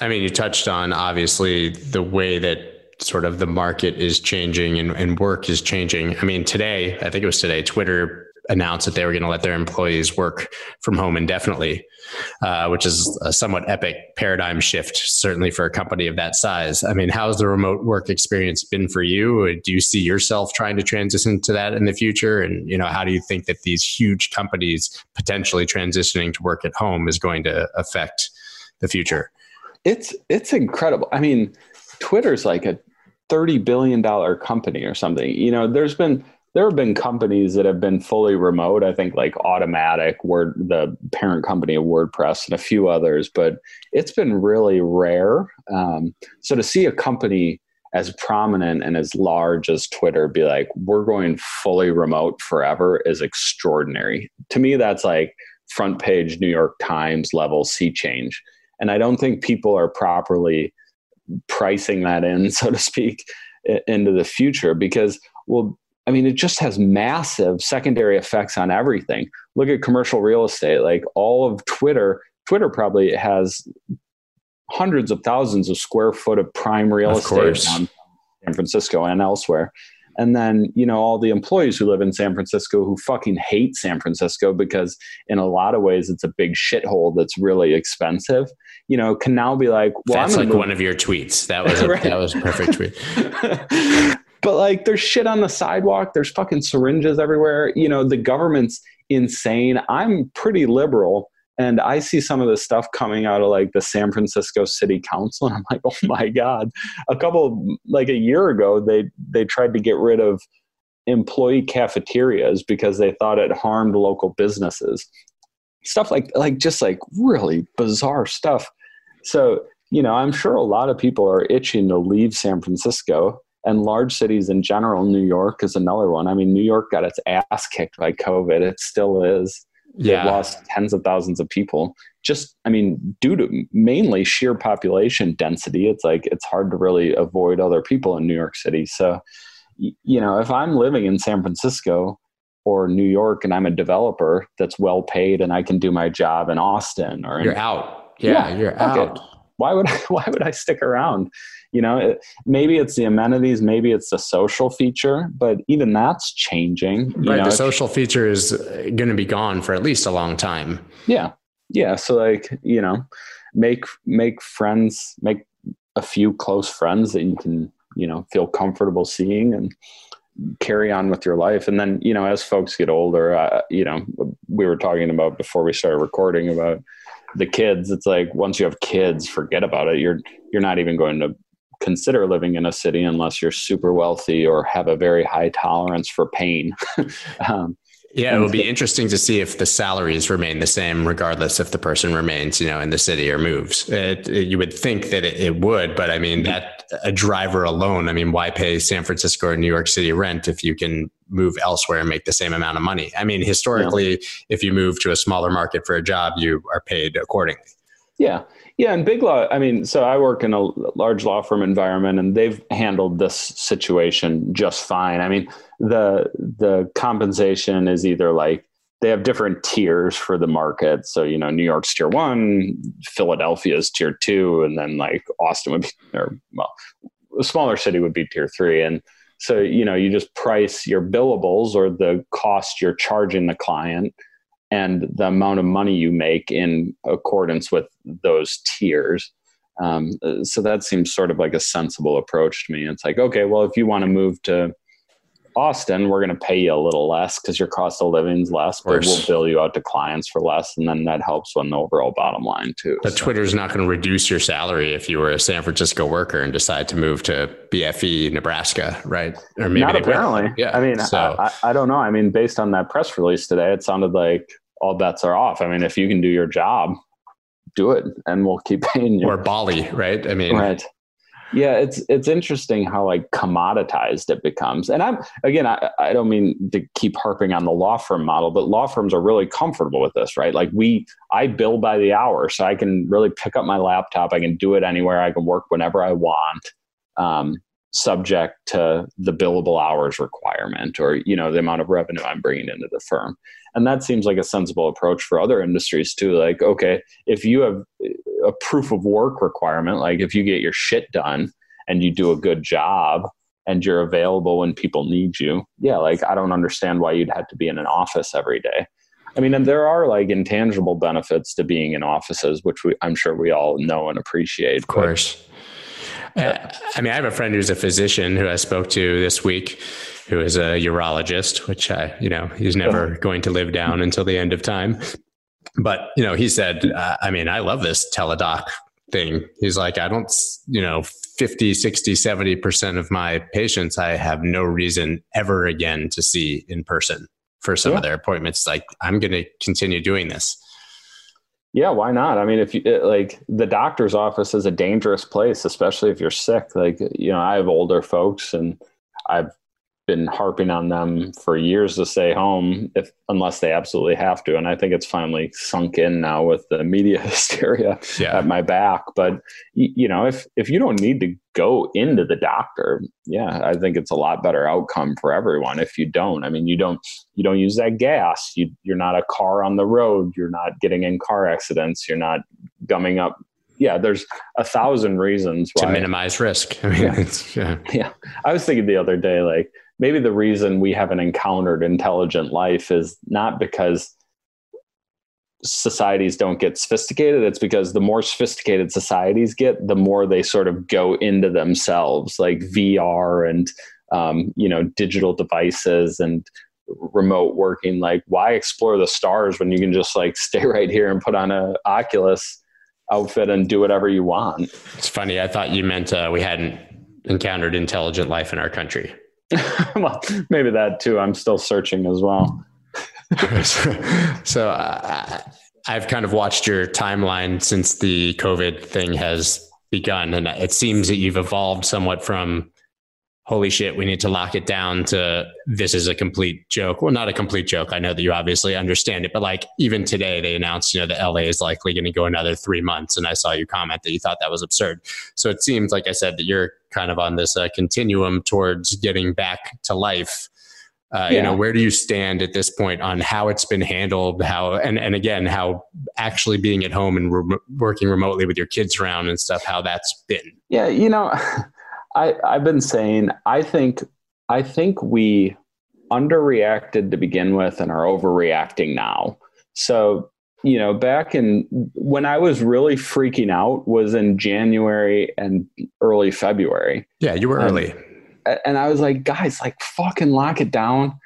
Speaker 1: I mean, you touched on obviously the way that sort of the market is changing and, and work is changing. I mean, today, I think it was today, Twitter announced that they were going to let their employees work from home indefinitely, uh, which is a somewhat epic paradigm shift, certainly for a company of that size. I mean, how's the remote work experience been for you? Do you see yourself trying to transition to that in the future? And you know, how do you think that these huge companies potentially transitioning to work at home is going to affect the future?
Speaker 2: It's it's incredible. I mean, Twitter's like a thirty billion dollar company or something. You know, there's been there have been companies that have been fully remote. I think like Automattic, Word, the parent company of WordPress, and a few others, but it's been really rare. Um, so to see a company as prominent and as large as Twitter be like, we're going fully remote forever is extraordinary. To me, that's like front page New York Times level sea change. And I don't think people are properly pricing that in, [LAUGHS] so to speak, into the future because, well, I mean, it just has massive secondary effects on everything. Look at commercial real estate, like all of Twitter. Twitter probably has hundreds of thousands of square foot of prime real of estate course. in San Francisco and elsewhere. And then, you know, all the employees who live in San Francisco who fucking hate San Francisco because in a lot of ways it's a big shithole that's really expensive, you know, can now be like,
Speaker 1: well, that's like move. one of your tweets. That [LAUGHS] was a, right. that was a perfect tweet. [LAUGHS]
Speaker 2: But like there's shit on the sidewalk, there's fucking syringes everywhere. You know, the government's insane. I'm pretty liberal and I see some of the stuff coming out of like the San Francisco City Council and I'm like, "Oh my god." A couple like a year ago they they tried to get rid of employee cafeterias because they thought it harmed local businesses. Stuff like like just like really bizarre stuff. So, you know, I'm sure a lot of people are itching to leave San Francisco and large cities in general new york is another one i mean new york got its ass kicked by covid it still is yeah. it lost tens of thousands of people. Just i mean due to mainly sheer population density it's like it's hard to really avoid other people in new york city. So you know if i'm living in san francisco or new york and i'm a developer that's well paid and i can do my job in austin or
Speaker 1: you're out. Yeah, yeah you're out.
Speaker 2: Why would I, [LAUGHS] why would i stick around you know it, maybe it's the amenities maybe it's the social feature but even that's changing
Speaker 1: right
Speaker 2: know,
Speaker 1: the social feature is going to be gone for at least a long time
Speaker 2: yeah yeah so like you know make make friends make a few close friends that you can you know feel comfortable seeing and carry on with your life. And then, you know, as folks get older, uh, you know, we were talking about before we started recording about the kids. It's like once you have kids, forget about it. You're you're not even going to consider living in a city unless you're super wealthy or have a very high tolerance for pain. [LAUGHS]
Speaker 1: um, yeah, it will be interesting to see if the salaries remain the same, regardless if the person remains, you know, in the city or moves. It, it, you would think that it, it, would, but I mean, that a driver alone, I mean, why pay San Francisco or New York City rent if you can move elsewhere and make the same amount of money? I mean, historically, yeah. if you move to a smaller market for a job, you are paid accordingly.
Speaker 2: Yeah. Yeah. And big law, I mean, so I work in a large law firm environment and they've handled this situation just fine. I mean, the, the compensation is either like, they have different tiers for the market. So, you know, New York's tier one, Philadelphia's tier two, and then like Austin would be, or well, a smaller city would be tier three. And so, you know, you just price your billables or the cost you're charging the client and the amount of money you make in accordance with those tiers. Um, so that seems sort of like a sensible approach to me. It's like, okay, well, if you want to move to Austin, we're going to pay you a little less because your cost of living is less, but we'll bill you out to clients for less, and then that helps on the overall bottom line too.
Speaker 1: But so. Twitter's not going to reduce your salary if you were a San Francisco worker and decide to move to BFE, Nebraska, right?
Speaker 2: Or maybe not apparently. Will. Yeah. I mean, so. I, I don't know. I mean, based on that press release today, it sounded like all bets are off. I mean, if you can do your job, do it, and we'll keep paying you.
Speaker 1: Or Bali, right? I mean,
Speaker 2: right. Yeah, it's it's interesting how like commoditized it becomes. And I'm again, I, I don't mean to keep harping on the law firm model, but law firms are really comfortable with this, right? Like we I bill by the hour, so I can really pick up my laptop, I can do it anywhere, I can work whenever I want. Um, subject to the billable hours requirement or you know the amount of revenue i'm bringing into the firm and that seems like a sensible approach for other industries too like okay if you have a proof of work requirement like if you get your shit done and you do a good job and you're available when people need you yeah like i don't understand why you'd have to be in an office every day. I mean and there are like intangible benefits to being in offices which we, i'm sure we all know and appreciate
Speaker 1: of course. Uh, I mean, I have a friend who's a physician who I spoke to this week, who is a urologist, which I, you know, he's never going to live down until the end of time. But, you know, he said, uh, I mean, I love this teledoc thing. He's like, I don't, you know, 50, 60, 70% of my patients, I have no reason ever again to see in person for some yeah. of their appointments. Like, I'm going to continue doing this.
Speaker 2: Yeah, why not? I mean, if you like the doctor's office is a dangerous place, especially if you're sick. Like, you know, I have older folks and I've been harping on them for years to stay home if unless they absolutely have to and i think it's finally sunk in now with the media [LAUGHS] hysteria yeah. at my back but you know if if you don't need to go into the doctor yeah i think it's a lot better outcome for everyone if you don't i mean you don't you don't use that gas you you're not a car on the road you're not getting in car accidents you're not gumming up yeah, there's a thousand reasons
Speaker 1: why. to minimize risk. [LAUGHS] I mean,
Speaker 2: yeah. yeah. yeah. I was thinking the other day, like maybe the reason we haven't encountered intelligent life is not because societies don't get sophisticated. It's because the more sophisticated societies get the more they sort of go into themselves like vr and um, you know digital devices and remote working. Like why explore the stars when you can just like [LAUGHS] stay right here and put on a oculus outfit and do whatever you want?
Speaker 1: It's funny. I thought you meant uh, we hadn't encountered intelligent life in our country [LAUGHS]
Speaker 2: well, maybe that too. I'm still searching as well. [LAUGHS]
Speaker 1: so uh, I've kind of watched your timeline since the COVID thing has begun, and it seems that you've evolved somewhat from holy shit, we need to lock it down to this is a complete joke. Well, not a complete joke. I know that you obviously understand it, but like even today they announced, you know, the LA is likely going to go another three months. And I saw you comment that you thought that was absurd. So it seems like I said that you're kind of on this uh, continuum towards getting back to life. Uh, yeah. You know, where do you stand at this point on how it's been handled? How and and again, how actually being at home and re- working remotely with your kids around and stuff, how that's been?
Speaker 2: Yeah, you know, I, I've been saying I think I think we underreacted to begin with and are overreacting now. So, you know, back in when I was really freaking out was in January and early February.
Speaker 1: Yeah, you were early.
Speaker 2: and I was like, guys, like fucking lock it down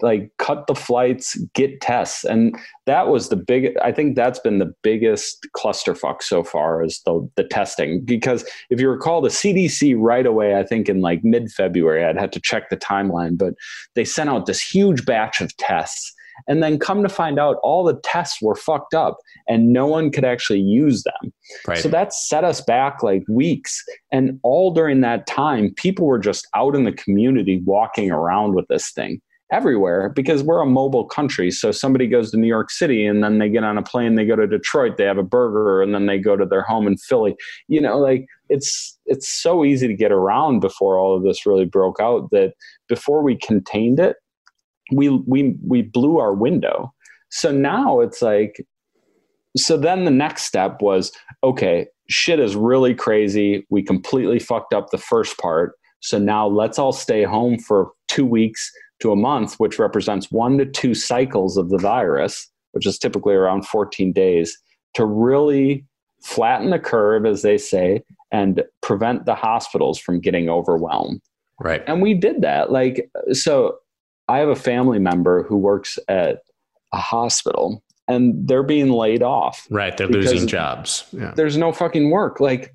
Speaker 2: like cut the flights get tests and that was the big i think that's been the biggest clusterfuck so far is the, the testing because if you recall the cdc right away i think in like mid-february i'd had to check the timeline but they sent out this huge batch of tests and then come to find out all the tests were fucked up and no one could actually use them. Right. So that set us back like weeks. And all during that time, people were just out in the community walking around with this thing everywhere because we're a mobile country. So somebody goes to New York City and then they get on a plane, they go to Detroit, they have a burger, and then they go to their home in Philly. You know, like it's it's so easy to get around before all of this really broke out that before we contained it, we we we blew our window. So now it's like so then the next step was okay, shit is really crazy. We completely fucked up the first part. So now let's all stay home for 2 weeks to a month, which represents 1 to 2 cycles of the virus, which is typically around 14 days to really flatten the curve as they say and prevent the hospitals from getting overwhelmed.
Speaker 1: Right.
Speaker 2: And we did that. Like so I have a family member who works at a hospital and they're being laid off.
Speaker 1: Right. They're losing jobs.
Speaker 2: Yeah. There's no fucking work. Like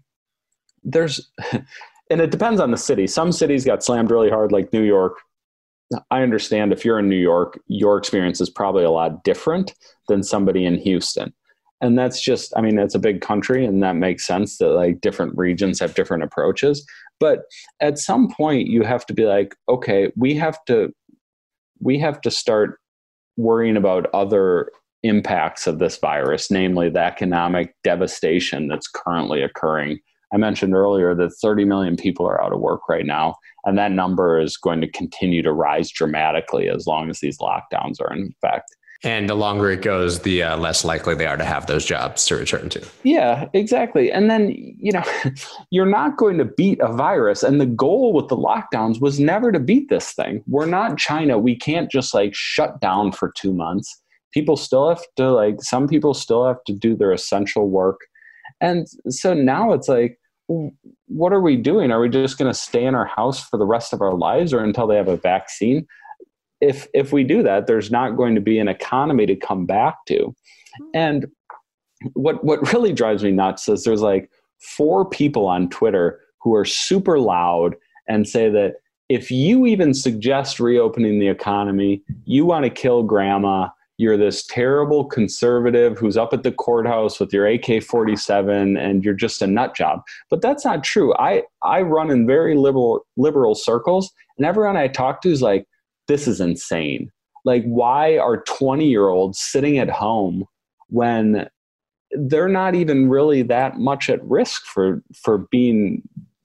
Speaker 2: there's, [LAUGHS] and it depends on the city. Some cities got slammed really hard, like New York. I understand if you're in New York, your experience is probably a lot different than somebody in Houston. And that's just, I mean, it's a big country and that makes sense that like different regions have different approaches. But at some point, you have to be like, okay, we have to we have to start worrying about other impacts of this virus, namely the economic devastation that's currently occurring. I mentioned earlier that 30 million people are out of work right now, and that number is going to continue to rise dramatically as long as these lockdowns are in effect.
Speaker 1: And the longer it goes, the uh, less likely they are to have those jobs to return to.
Speaker 2: Yeah, exactly. And then, you know, [LAUGHS] you're not going to beat a virus. And the goal with the lockdowns was never to beat this thing. We're not China. We can't just like shut down for two months. People still have to, like, some people still have to do their essential work. And so now it's like, what are we doing? Are we just going to stay in our house for the rest of our lives or until they have a vaccine? if if we do that there's not going to be an economy to come back to hmm. and what what really drives me nuts is there's like four people on twitter who are super loud and say that if you even suggest reopening the economy you want to kill grandma you're this terrible conservative who's up at the courthouse with your AK-47 and you're just a nut job. But that's not true. I, I run in very liberal liberal circles and everyone I talk to is like, this is insane. Like, why are 20 year olds sitting at home when they're not even really that much at risk for for being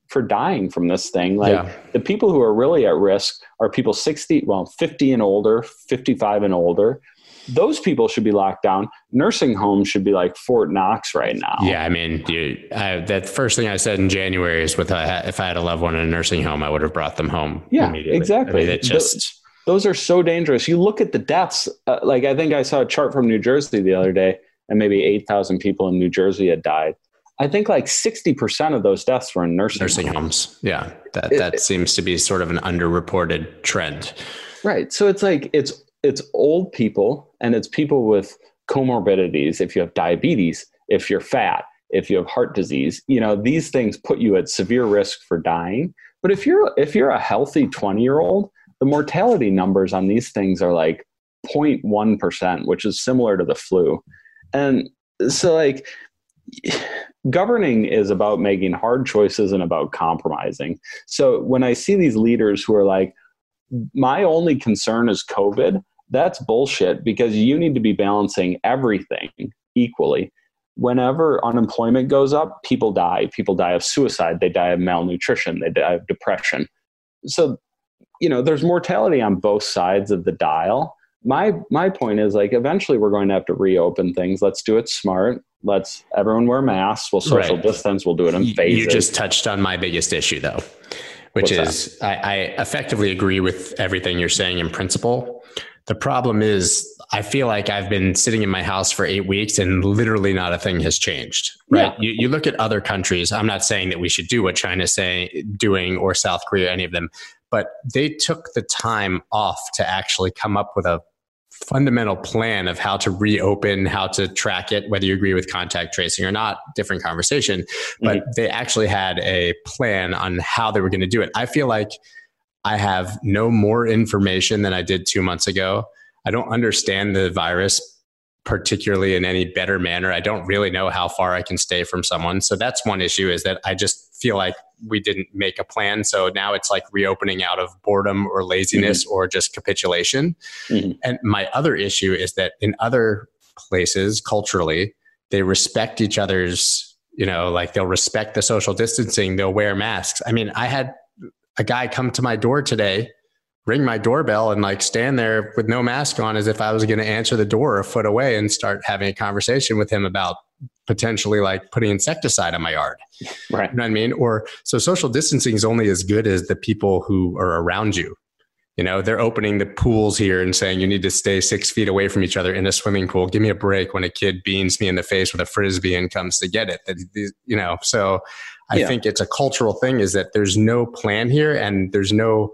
Speaker 2: for dying from this thing like yeah. the people who are really at risk are people 60 well 50 and older 55 and older those people should be locked down. Nursing homes should be like Fort Knox right now.
Speaker 1: Yeah, I mean, dude, I, that first thing I said in January is with a, if I had a loved one in a nursing home, I would have brought them home.
Speaker 2: Yeah, exactly.
Speaker 1: I mean, it just
Speaker 2: those are so dangerous. You look at the deaths. Uh, like I think I saw a chart from New Jersey the other day, and maybe eight thousand people in New Jersey had died. I think like sixty percent of those deaths were in nursing
Speaker 1: nursing homes. homes. Yeah, that it, that seems to be sort of an underreported trend.
Speaker 2: Right. So it's like it's it's old people and it's people with comorbidities. If you have diabetes, if you're fat, if you have heart disease, you know these things put you at severe risk for dying. But if you're if you're a healthy twenty year old the mortality numbers on these things are like 0.1%, which is similar to the flu. And so, like, governing is about making hard choices and about compromising. So, when I see these leaders who are like, my only concern is COVID, that's bullshit because you need to be balancing everything equally. Whenever unemployment goes up, people die. People die of suicide, they die of malnutrition, they die of depression. So you know, there's mortality on both sides of the dial. My my point is like eventually we're going to have to reopen things. Let's do it smart. Let's everyone wear masks. We'll social right. distance. We'll do it in phases.
Speaker 1: You just touched on my biggest issue though, which What's is I, I effectively agree with everything you're saying in principle. The problem is I feel like I've been sitting in my house for eight weeks and literally not a thing has changed. Right. Yeah. You, you look at other countries. I'm not saying that we should do what China's saying, doing or South Korea, any of them, but they took the time off to actually come up with a fundamental plan of how to reopen, how to track it, whether you agree with contact tracing or not, different conversation. But mm-hmm. they actually had a plan on how they were going to do it. I feel like I have no more information than I did two months ago. I don't understand the virus particularly in any better manner. I don't really know how far I can stay from someone. So that's one issue is that I just feel like we didn't make a plan. So now it's like reopening out of boredom or laziness mm-hmm. or just capitulation. Mm-hmm. And my other issue is that in other places culturally, they respect each other's, you know, like they'll respect the social distancing, they'll wear masks. I mean, I had a guy come to my door today ring my doorbell and like stand there with no mask on as if I was going to answer the door a foot away and start having a conversation with him about potentially like putting insecticide on my yard.
Speaker 2: Right.
Speaker 1: You know what I mean? Or so social distancing is only as good as the people who are around you. You know, they're opening the pools here and saying you need to stay six feet away from each other in a swimming pool. Give me a break when a kid beans me in the face with a frisbee and comes to get it. You know, so I yeah. think it's a cultural thing. Is that there's no plan here and there's no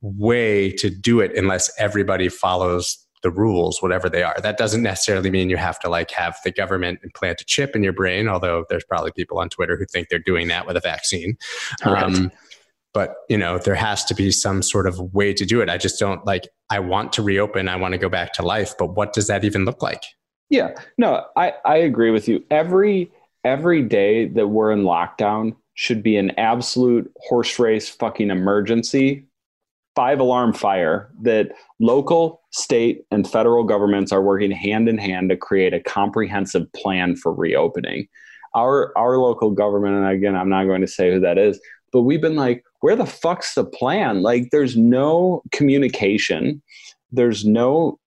Speaker 1: way to do it unless everybody follows the rules, whatever they are. That doesn't necessarily mean you have to like have the government implant a chip in your brain, although there's probably people on Twitter who think they're doing that with a vaccine. Um, but you know, there has to be some sort of way to do it. I just don't like. I want to reopen. I want to go back to life, but what does that even look like?
Speaker 2: Yeah, no, I I agree with you. Every every day that we're in lockdown should be an absolute horse race fucking emergency five alarm fire that local, state, and federal governments are working hand in hand to create a comprehensive plan for reopening. Our our local government, and again, I'm not going to say who that is, but we've been like, where the fuck's the plan? Like, there's no communication, there's no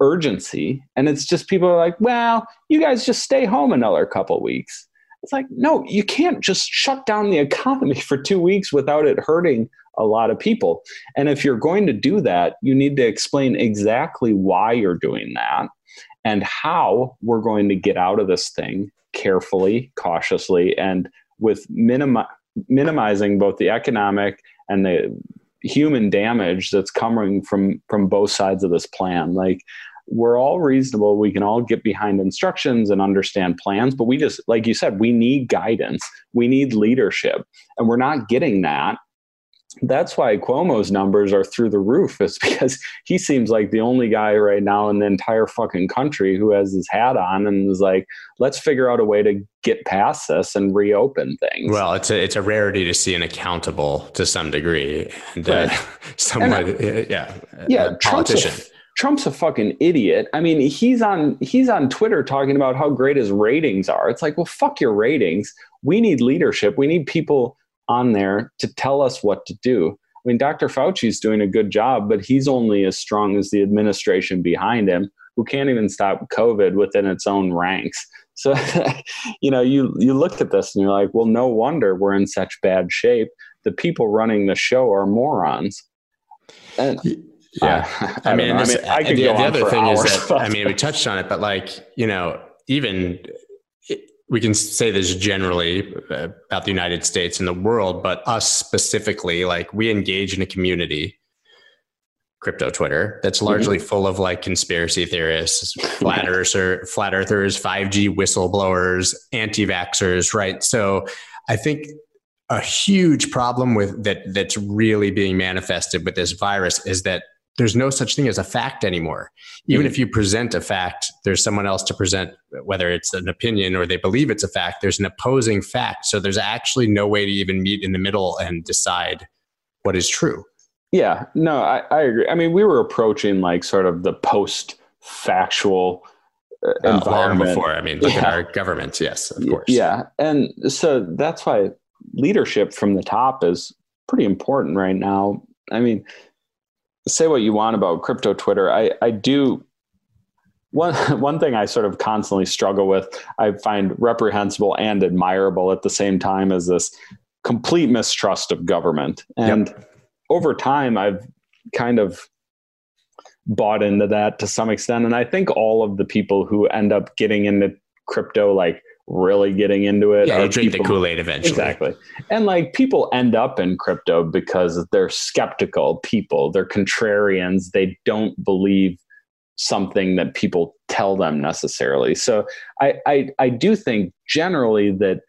Speaker 2: urgency, and it's just people are like, well, you guys just stay home another couple weeks. It's like, no, you can't just shut down the [LAUGHS] economy for two weeks without it hurting a lot of people. And if you're going to do that, you need to explain exactly why you're doing that and how we're going to get out of this thing carefully, cautiously, and with minimi- minimizing both the economic and the human damage that's coming from from both sides of this plan. Like we're all reasonable. We can all get behind instructions and understand plans but we just like you said we need guidance. We need leadership and we're not getting that that's why Cuomo's numbers are through the roof. Is [LAUGHS] because he seems like the only guy right now in the entire fucking country who has his hat on and is like, let's figure out a way to get past this and reopen things.
Speaker 1: Well, it's a it's a rarity to see an accountable to some degree, [LAUGHS] and right. uh, and, yeah,
Speaker 2: yeah, politician. Trump's a, Trump's a fucking idiot. I mean, he's on he's on Twitter talking about how great his ratings are. It's like, well, fuck your ratings. We need leadership. We need people on there to tell us what to do. I mean, Dr. Fauci's doing a good job, but he's only as strong as the administration behind him, who can't even stop COVID within its own ranks. [LAUGHS] So, you know, you you look at this and you're like, well, no wonder we're in such bad shape. The people running the show are morons.
Speaker 1: And yeah, I, [LAUGHS] I, I mean, I mean, I could the, go the other thing hours, is that [LAUGHS] I mean, we touched on it, but like, you know, even we can say this generally uh, about the United States and the world, but us specifically, like we engage in a community, crypto Twitter, that's mm-hmm. largely mm-hmm. full of like conspiracy theorists, flat earthers, flat earthers, 5G whistleblowers, anti-vaxxers, right? So I think a huge problem with that that's really being manifested with this virus is that there's no such thing as a fact anymore. Even mm. if you present a fact, there's someone else to present, whether it's an opinion or they believe it's a fact, there's an opposing fact. So there's actually no way to even meet in the middle and decide what is true.
Speaker 2: Yeah, no, I, I agree. I mean, we were approaching like sort of the post factual uh, uh, environment.
Speaker 1: before. I mean, look yeah. at our governments. Yes, of course.
Speaker 2: Yeah. And so that's why leadership from the top is pretty important right now. I mean, say what you want about crypto Twitter. I, I do one [LAUGHS] one thing I sort of constantly struggle with, I find reprehensible and admirable at the same time is this complete mistrust of government. And yep. over time I've kind of bought into that to some extent. And I think all of the people who end up getting into crypto, like really getting into it.
Speaker 1: Yeah, you drink people, the Kool Aid eventually.
Speaker 2: Exactly. And like people end up in crypto because they're skeptical people, they're contrarians, they don't believe something that people tell them necessarily. So I, I, I do think generally that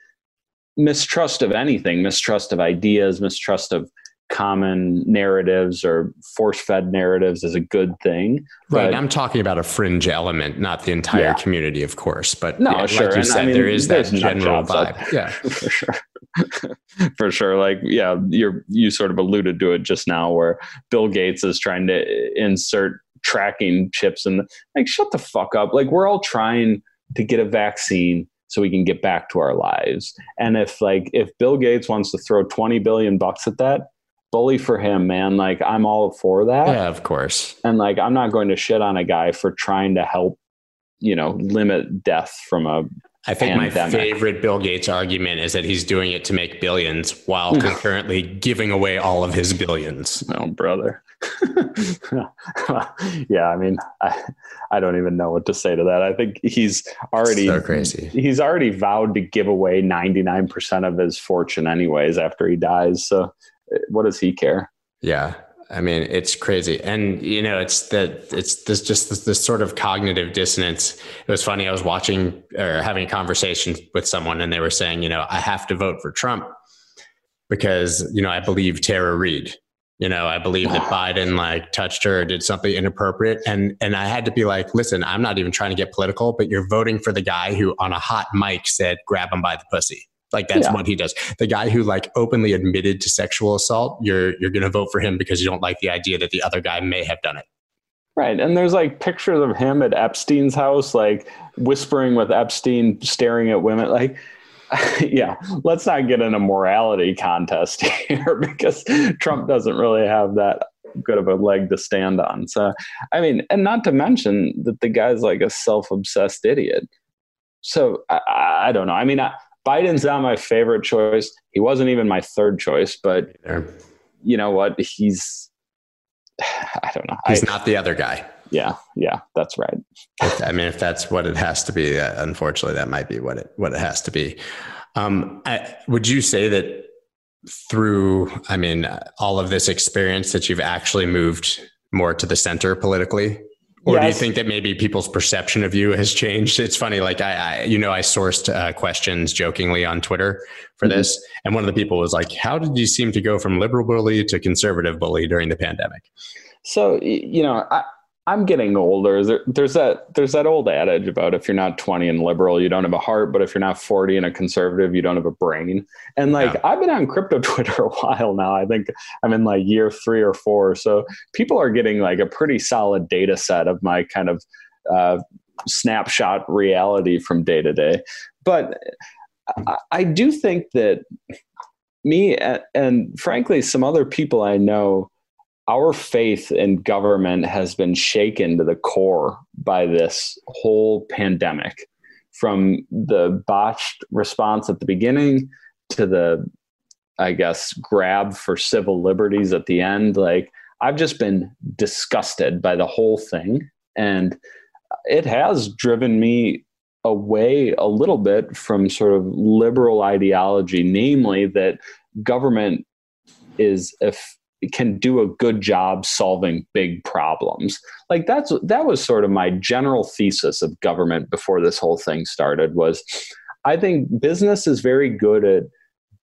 Speaker 2: mistrust of anything, mistrust of ideas, mistrust of common narratives or force fed narratives is a good thing.
Speaker 1: Right. I'm talking about a fringe element, not the entire yeah. community, of course. But
Speaker 2: no, yeah,
Speaker 1: sure.
Speaker 2: like
Speaker 1: you said, I mean, there is that general vibe.
Speaker 2: Yeah, [LAUGHS] for sure. [LAUGHS] for sure. Like, yeah, you're, you sort of alluded to it just now where Bill Gates is trying to insert tracking chips and like, shut the fuck up. Like, we're all trying to get a vaccine so we can get back to our lives. And if like if Bill Gates wants to throw 20 billion bucks at that, bully for him, man. Like I'm all for that.
Speaker 1: Yeah, of course.
Speaker 2: And like I'm not going to shit on a guy for trying to help, you know, limit death from a
Speaker 1: I think pandemic. my favorite Bill Gates argument is that he's doing it to make billions while [LAUGHS] concurrently giving away all of his billions.
Speaker 2: Oh, brother. [LAUGHS] yeah, I mean, I, I don't even know what to say to that. I think he's already
Speaker 1: so crazy.
Speaker 2: He's already vowed to give away 99% of his fortune anyways after he dies. So what does he care?
Speaker 1: Yeah. I mean, it's crazy. And, you know, it's that it's this just this, this, sort of cognitive dissonance. It was funny. I was watching or having a conversation with someone and they were saying, you know, I have to vote for Trump because, you know, I believe Tara Reade. You know, I believe that [SIGHS] Biden like touched her or did something inappropriate. And and I had to be like, listen, I'm not even trying to get political, but you're voting for the guy who on a hot mic said, grab him by the pussy. Like that's yeah. what he does. The guy who like openly admitted to sexual assault, you're you're gonna vote for him because you don't like the idea that the other guy may have done it.
Speaker 2: Right. And there's like pictures of him at Epstein's house, like whispering with Epstein, staring at women. Like, [LAUGHS] yeah, let's not get in a morality contest [LAUGHS] here because Trump doesn't really have that good of a leg to stand on. So, I mean, and not to mention that the guy's like a self obsessed idiot. So, I, I, don't know. I mean, I, Biden's not my favorite choice. He wasn't even my third choice, but you know what? He's [SIGHS] I don't know.
Speaker 1: He's I, not the other guy.
Speaker 2: Yeah, yeah, that's right.
Speaker 1: I mean, if that's what it has to be, uh, unfortunately, that might be what it what it has to be. Um, I, would you say that through, I mean, all of this experience that you've actually moved more to the center politically? Or yes. do you think that maybe people's perception of you has changed? It's funny, like I, I you know, I sourced uh, questions jokingly on Twitter for mm-hmm. this, and one of the people was like, "How did you seem to go from liberal bully to conservative bully during the pandemic?"
Speaker 2: So, you know, I, I'm getting older. There, there's that there's that old adage about if you're not 20 and liberal, you don't have a heart, but if you're not 40 and a conservative, you don't have a brain. And like yeah. I've been on crypto [LAUGHS] Twitter a while now. I think I'm in like year three or four. So people are getting like a pretty solid data set of my kind of uh, snapshot reality from day to day. But I, I do think that me and, and frankly some other people I know our faith in government has been shaken to the core by this whole pandemic from the botched response at the beginning to the i guess grab for civil liberties at the end. Like i've just been disgusted by the whole thing. And it has driven me away a little bit from sort of liberal ideology namely that government is if can do a good job solving big problems. Like that's that was sort of my general thesis of government before this whole thing started was I think business is very good at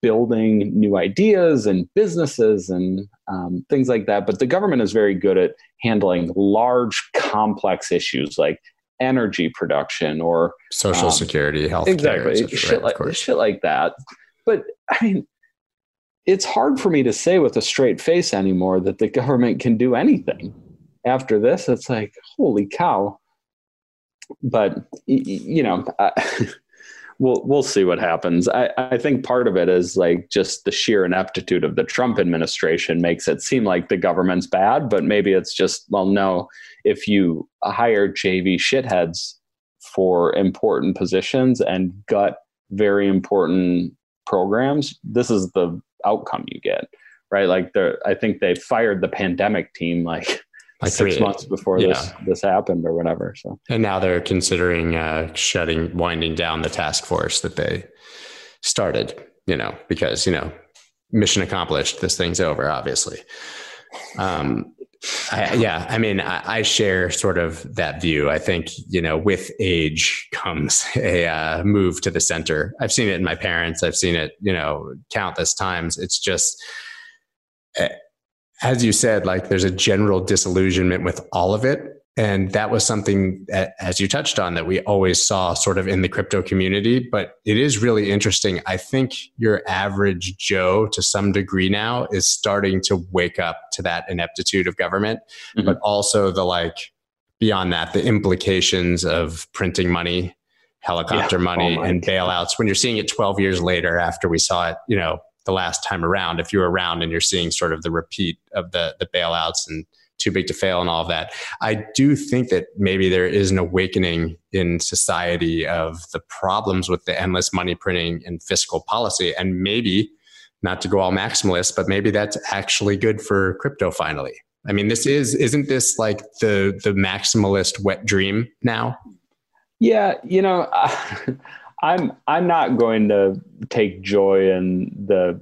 Speaker 2: building new ideas and businesses and um, things like that, but the government is very good at handling large, complex issues like energy production or
Speaker 1: social um, security, health
Speaker 2: exactly shit, right, like, shit like that. But I mean, it's hard for me to say with a straight face anymore that the government can do anything after this. It's like holy cow. But you know [LAUGHS] we'll we'll see what happens. I, I think part of it is like just the sheer ineptitude of the trump administration makes it seem like the government's bad but maybe it's just well no if you hire jv shitheads for important positions and gut very important programs this is the outcome you get right like i think they fired the pandemic team like like six three, months before yeah. this this happened or whatever. So
Speaker 1: and now they're considering uh, shutting, winding down the task force that they started. You know, because you know, mission accomplished. This thing's over, obviously. Um, I, yeah, I mean, I, I, share sort of that view. I think you know, with age comes a uh, move to the center. I've seen it in my parents. I've seen it, you know, countless times. It's just, eh, as you said, like there's a general disillusionment with all of it, and that was something that, as you touched on that we always saw sort of in the crypto community but it is really interesting i think your average joe to some degree now is starting to wake up to that ineptitude of government mm-hmm. but also the like beyond that the implications of printing money helicopter yeah. money oh and bailouts when you're seeing it 12 years later after we saw it you know the last time around if you're around and you're seeing sort of the repeat of the the bailouts and too big to fail and all of that. I do think that maybe there is an awakening in society of the problems with the endless money printing and fiscal policy. And maybe, not to go all maximalist, but maybe that's actually good for crypto finally. I mean, this is, isn't this like the, the maximalist wet dream now?
Speaker 2: Yeah, you know, [LAUGHS] I'm I'm not going to take joy in the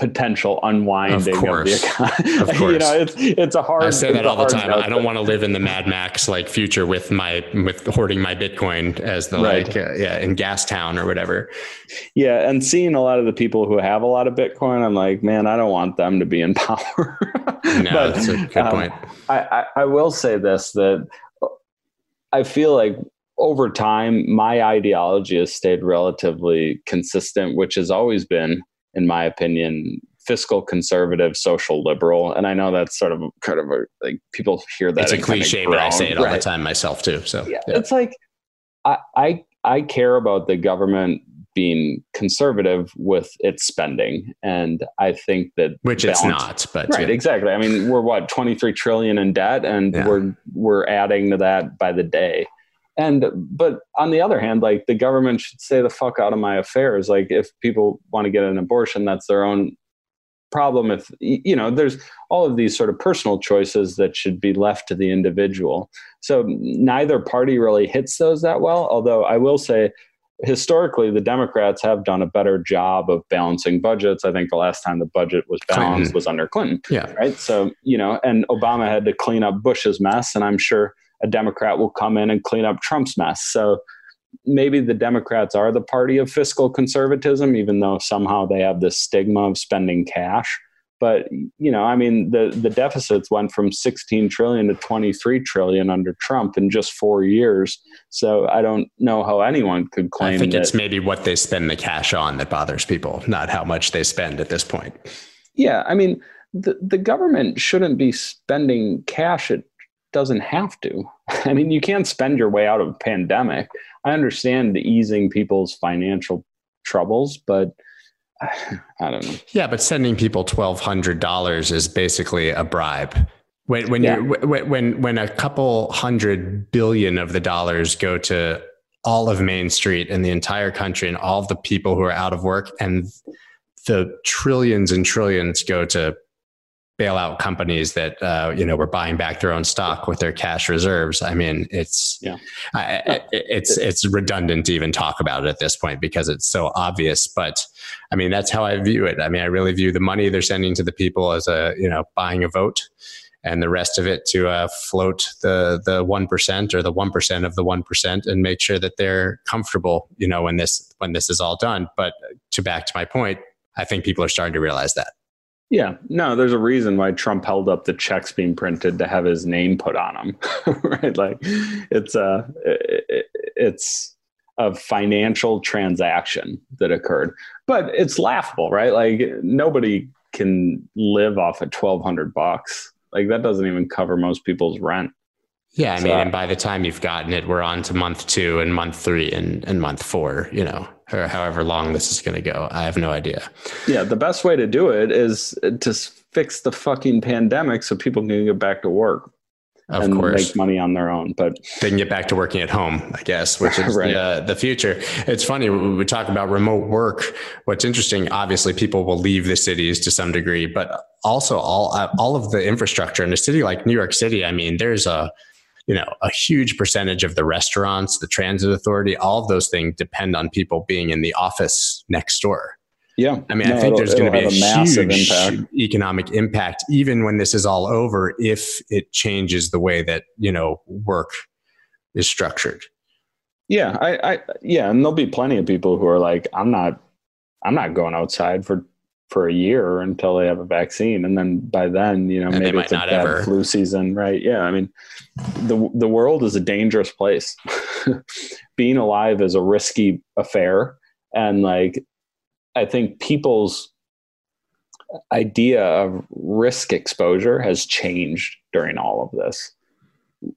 Speaker 2: potential unwinding of, of the economy. Of course. you know, it's it's a hard.
Speaker 1: I say that all the time. I don't want to live in the Mad Max like future with my with hoarding my Bitcoin as the right. like uh, yeah in gas town or whatever.
Speaker 2: Yeah, and seeing a lot of the people who have a lot of Bitcoin, I'm like, man, I don't want them to be in [LAUGHS] power.
Speaker 1: no, but, that's a good um, point.
Speaker 2: I, I I will say this that I feel like over time, my ideology has stayed relatively consistent, which has always been in my opinion, fiscal conservative, social liberal. And I know that's sort of kind of a, like people hear that.
Speaker 1: It's a cliche, but I say it all right. the time myself too. So
Speaker 2: yeah, yeah. it's like I, I I care about the government being conservative with its spending, and I think that
Speaker 1: which balance, it's not, but
Speaker 2: right, yeah. exactly. I mean, we're what twenty three trillion in debt, and we're we're adding to that by the day. And but on the other hand, like the government should stay the fuck out of my affairs. Like if people want to get an abortion, that's their own problem. If you know, there's all of these sort of personal choices that should be left to the individual. So neither party really hits those that well. Although I will say historically the democrats have done a better job of balancing budgets i think the last time the budget was balanced clinton. was under clinton
Speaker 1: yeah
Speaker 2: right so you know and obama had to clean up bush's mess and i'm sure a Democrat will come in and clean up Trump's mess. So maybe the Democrats are the party of fiscal conservatism, even though somehow they have this stigma of spending cash. But you know, I mean, the the deficits went from 16 trillion to 23 trillion under Trump in just four years. So I don't know how anyone could claim. I
Speaker 1: think
Speaker 2: that,
Speaker 1: it's maybe what they spend the cash on that bothers people, not how much they spend at this point.
Speaker 2: Yeah, I mean, the the government shouldn't be spending cash at doesn't have to. [LAUGHS] I mean, you can't spend your way out of a pandemic. I understand easing people's financial troubles, but [SIGHS] I don't know.
Speaker 1: Yeah, but sending people twelve hundred dollars is basically a bribe. When when yeah. you when when a couple hundred billion of the dollars go to all of Main Street and the entire country and all of the people who are out of work, and the trillions and trillions go to bailout companies that uh, you know were buying back their own stock with their cash reserves. I mean, it's yeah. I, it's it's redundant to even talk about it at this point because it's so obvious. But I mean, that's how I view it. I mean, I really view the money they're sending to the people as a you know buying a vote. And the rest of it to uh, float the the one percent or the one percent of the one percent, and make sure that they're comfortable, you know, when this when this is all done. But to back to my point, I think people are starting to realize that.
Speaker 2: Yeah, no, there's a reason why Trump held up the checks being printed to have his name put on them, [LAUGHS] right? Like, it's uh, a it's a financial transaction that occurred, but it's laughable, right? Like, nobody can live off of twelve hundred bucks. Like, that doesn't even cover most people's rent.
Speaker 1: Yeah, I so, mean, and by the time you've gotten it, we're on to month two and month three and, and month four, you know, or however long this is going to go. I have no idea.
Speaker 2: Yeah, the best way to do it is to fix the fucking pandemic so people can get back to work. Of and course. make money on their own, but
Speaker 1: they can get back to working at home, I guess, which is [LAUGHS] right. the, uh, the future. It's funny we talk about remote work. What's interesting, obviously, people will leave the cities to some degree, but also all uh, all of the infrastructure in a city like New York City. I mean, there's a you know a huge percentage of the restaurants, the transit authority, all of those things depend on people being in the office next door.
Speaker 2: Yeah,
Speaker 1: I mean, no, I think there's going to be a, a massive huge impact. economic impact, even when this is all over, if it changes the way that you know work is structured.
Speaker 2: Yeah, I, I yeah, and there'll be plenty of people who are like, I'm not, I'm not going outside for for a year until they have a vaccine, and then by then, you know, and maybe it's a bad ever. flu season, right? Yeah, I mean, the the world is a dangerous place. [LAUGHS] Being alive is a risky affair, and like I think people's idea of risk exposure has changed during all of this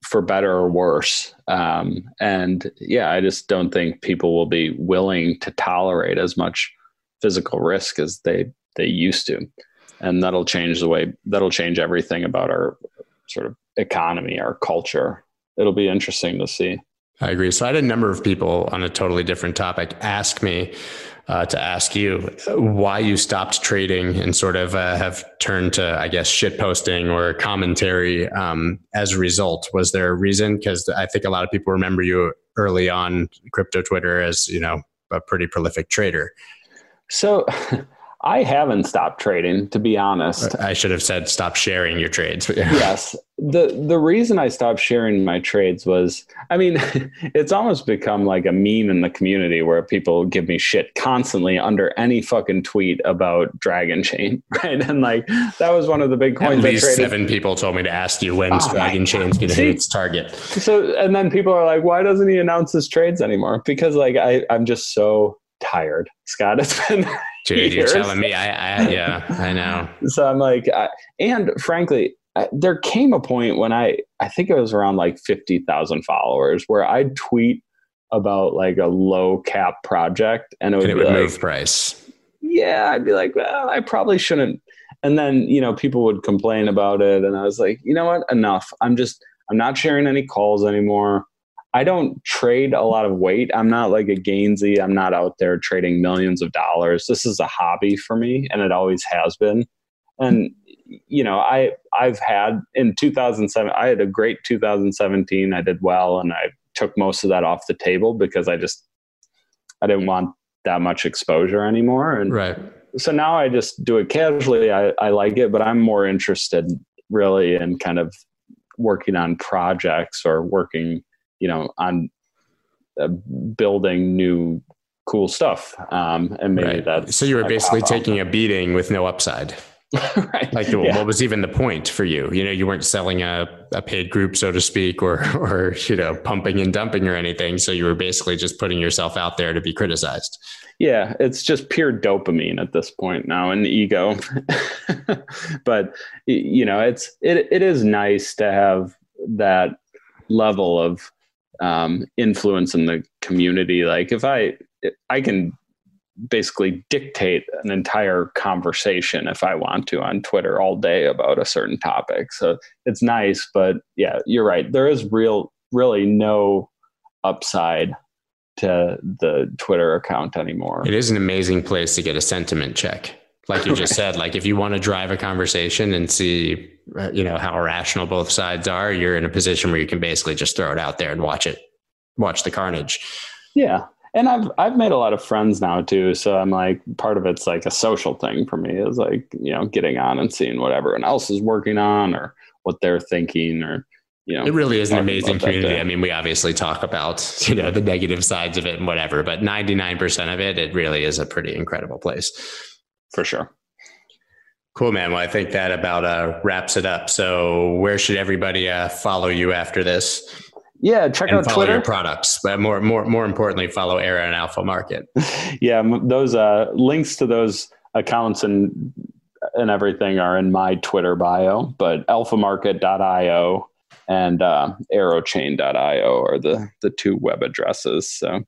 Speaker 2: for better or worse. Um, and yeah, I just don't think people will be willing to tolerate as much physical risk as they, they used to. And that'll change the way, that'll change everything about our sort of economy, our culture. It'll be interesting to see.
Speaker 1: I agree. So I had a number of people on a totally different topic ask me uh, to ask you why you stopped trading and sort of uh, have turned to, I guess, shit posting or commentary um, as a result. Was there a reason? Because I think a lot of people remember you early on crypto Twitter as you know a pretty prolific trader.
Speaker 2: So [LAUGHS] I haven't stopped trading, to be honest.
Speaker 1: I should have said stop sharing your trades. [LAUGHS]
Speaker 2: yes. The the reason I stopped sharing my trades was I mean, [LAUGHS] it's almost become like a meme in the community where people give me shit constantly under any fucking tweet about Dragon Chain. [LAUGHS] Right. And like that was one of the big coins.
Speaker 1: At least seven people told me to ask you when's oh, Dragon Chain's gonna hit its target.
Speaker 2: So and then people are like, why doesn't he announce his trades anymore? Because like I, I'm just so tired, Scott. It's been
Speaker 1: Dude, you're telling me. I, I, yeah, I know. [LAUGHS]
Speaker 2: so I'm like, I, and frankly, I, there came a point when I, I think it was around like fifty thousand followers, where I'd tweet about like a low cap project, and it would,
Speaker 1: and it would like, move price.
Speaker 2: Yeah, I'd be like, well, I probably shouldn't. And then you know, people would complain about it, and I was like, you know what, enough. I'm just, I'm not sharing any calls anymore. I don't trade a lot of weight. I'm not like a Gainzy. I'm not out there trading millions of dollars. This is a hobby for me, and it always has been. And you know, I I've had in 2007. I had a great 2017. I did well, and I took most of that off the table because I just I didn't want that much exposure anymore. And
Speaker 1: right.
Speaker 2: So now I just do it casually. I, I like it, but I'm more interested really in kind of working on projects or working you know on uh, building new cool stuff um, and maybe right. that
Speaker 1: so you were basically taking a beating with no upside [LAUGHS] right. Like, yeah. what was even the point for you? You know, you weren't selling a, a paid group, so to speak, or [LAUGHS] or you know, pumping and dumping or anything. So you were basically just putting yourself out there to be criticized.
Speaker 2: Yeah, it's just pure dopamine at this point now, and ego. [LAUGHS] but you know, it's it it is nice to have that level of um, influence in the community. Like if I I can basically dictate an entire conversation if I want to on Twitter all day about a certain topic. So it's nice, but yeah, you're right. There is real really no upside to the Twitter account anymore.
Speaker 1: It is an amazing place to get a sentiment check. Like you just said, like if you want to drive a conversation and see uh, you know how irrational both sides are you're in a position where you can basically just throw it out there and watch it watch the carnage.
Speaker 2: Yeah. And i've i've made a lot of friends now too so i'm like part of it's like a social thing for me is like you know getting on and seeing what everyone else is working on or what they're thinking or you know
Speaker 1: it really is an amazing community. i mean we obviously talk about [LAUGHS] you know the negative sides of it and whatever but 99% of it it really is a pretty incredible place
Speaker 2: for sure
Speaker 1: Cool, man. Well, I think that about uh, wraps it up. So, where should everybody uh, follow you after this?
Speaker 2: Yeah, check and out
Speaker 1: follow
Speaker 2: Twitter.
Speaker 1: your products, but more, more, more importantly, follow Arrow and Alpha Market. [LAUGHS]
Speaker 2: yeah, those uh, links to those accounts and and everything are in my Twitter bio. But alphamarket.io and uh, arrowchain.io are the the two web addresses. So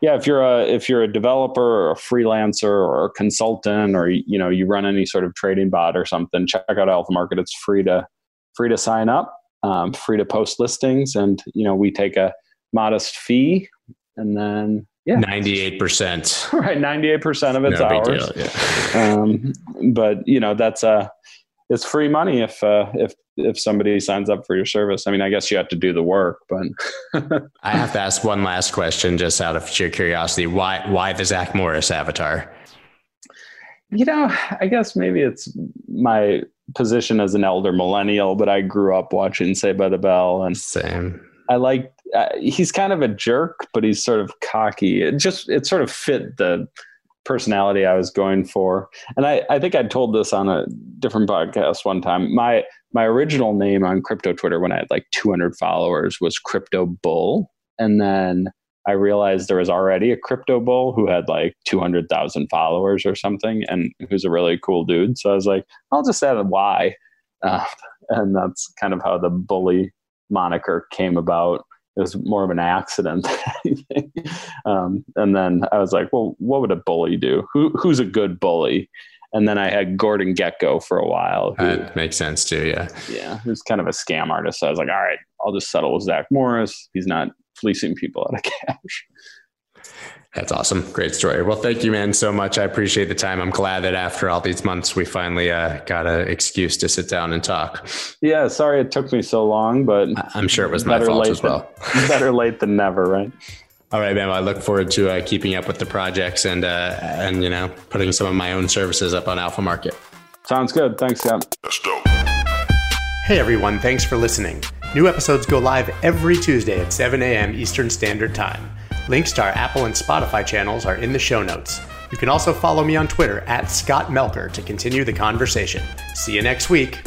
Speaker 2: yeah, if you're a if you're a developer or a freelancer or a consultant or you know you run any sort of trading bot or something, check out Alpha Market. It's free to free to sign up, um, free to post listings, and you know we take a modest fee, and then yeah,
Speaker 1: ninety eight percent, [LAUGHS]
Speaker 2: right, ninety eight percent of it's no ours. Yeah. um, but you know that's a it's free money if uh, if if somebody signs up for your service. I mean, I guess you have to do the work, but [LAUGHS]
Speaker 1: I have to ask one last question, just out of sheer curiosity. Why why the Zach Morris avatar?
Speaker 2: You know, I guess maybe it's my position as an elder millennial, but I grew up watching Saved by the Bell, and
Speaker 1: same.
Speaker 2: I like. Uh, he's kind of a jerk, but he's sort of cocky. It just it sort of fit the personality I was going for. And I, I think I told this on a different podcast one time. My my original name on crypto Twitter when I had like 200 followers was Crypto Bull, and then I realized there was already a crypto bull who had like 200,000 followers or something, and who's a really cool dude. So I was like, I'll just add a Y, uh, and that's kind of how the bully moniker came about it was more of an accident [LAUGHS] than anything. Um, and then I was like, well, what would a bully do? Who, who's a good bully? And then I had Gordon Gekko for a while.
Speaker 1: Who, that makes sense too. Yeah.
Speaker 2: Yeah. Who's kind of a scam artist. So I was like, all right, I'll just settle with Zach Morris. He's not fleecing people out of [LAUGHS] cash.
Speaker 1: That's awesome. Great story. Well, thank you, man, so much. I appreciate the time. I'm glad that after all these months, we finally uh, got an excuse to sit down and talk.
Speaker 2: Yeah, sorry it took me so long, but
Speaker 1: I'm sure it was my fault as well.
Speaker 2: Than, [LAUGHS] better late than never, right?
Speaker 1: All right, man. Well, I look forward to uh, keeping up with the projects and uh, and you know putting some of my own services up on Alpha Market.
Speaker 2: Sounds good. Thanks, Scott. That's dope.
Speaker 1: Hey, everyone. Thanks for listening. New episodes go live every Tuesday at 7 a.m. Eastern Standard Time. Links to our Apple and Spotify channels are in the show notes. You can also follow me on Twitter at Scott Melker to continue the conversation. See you next week.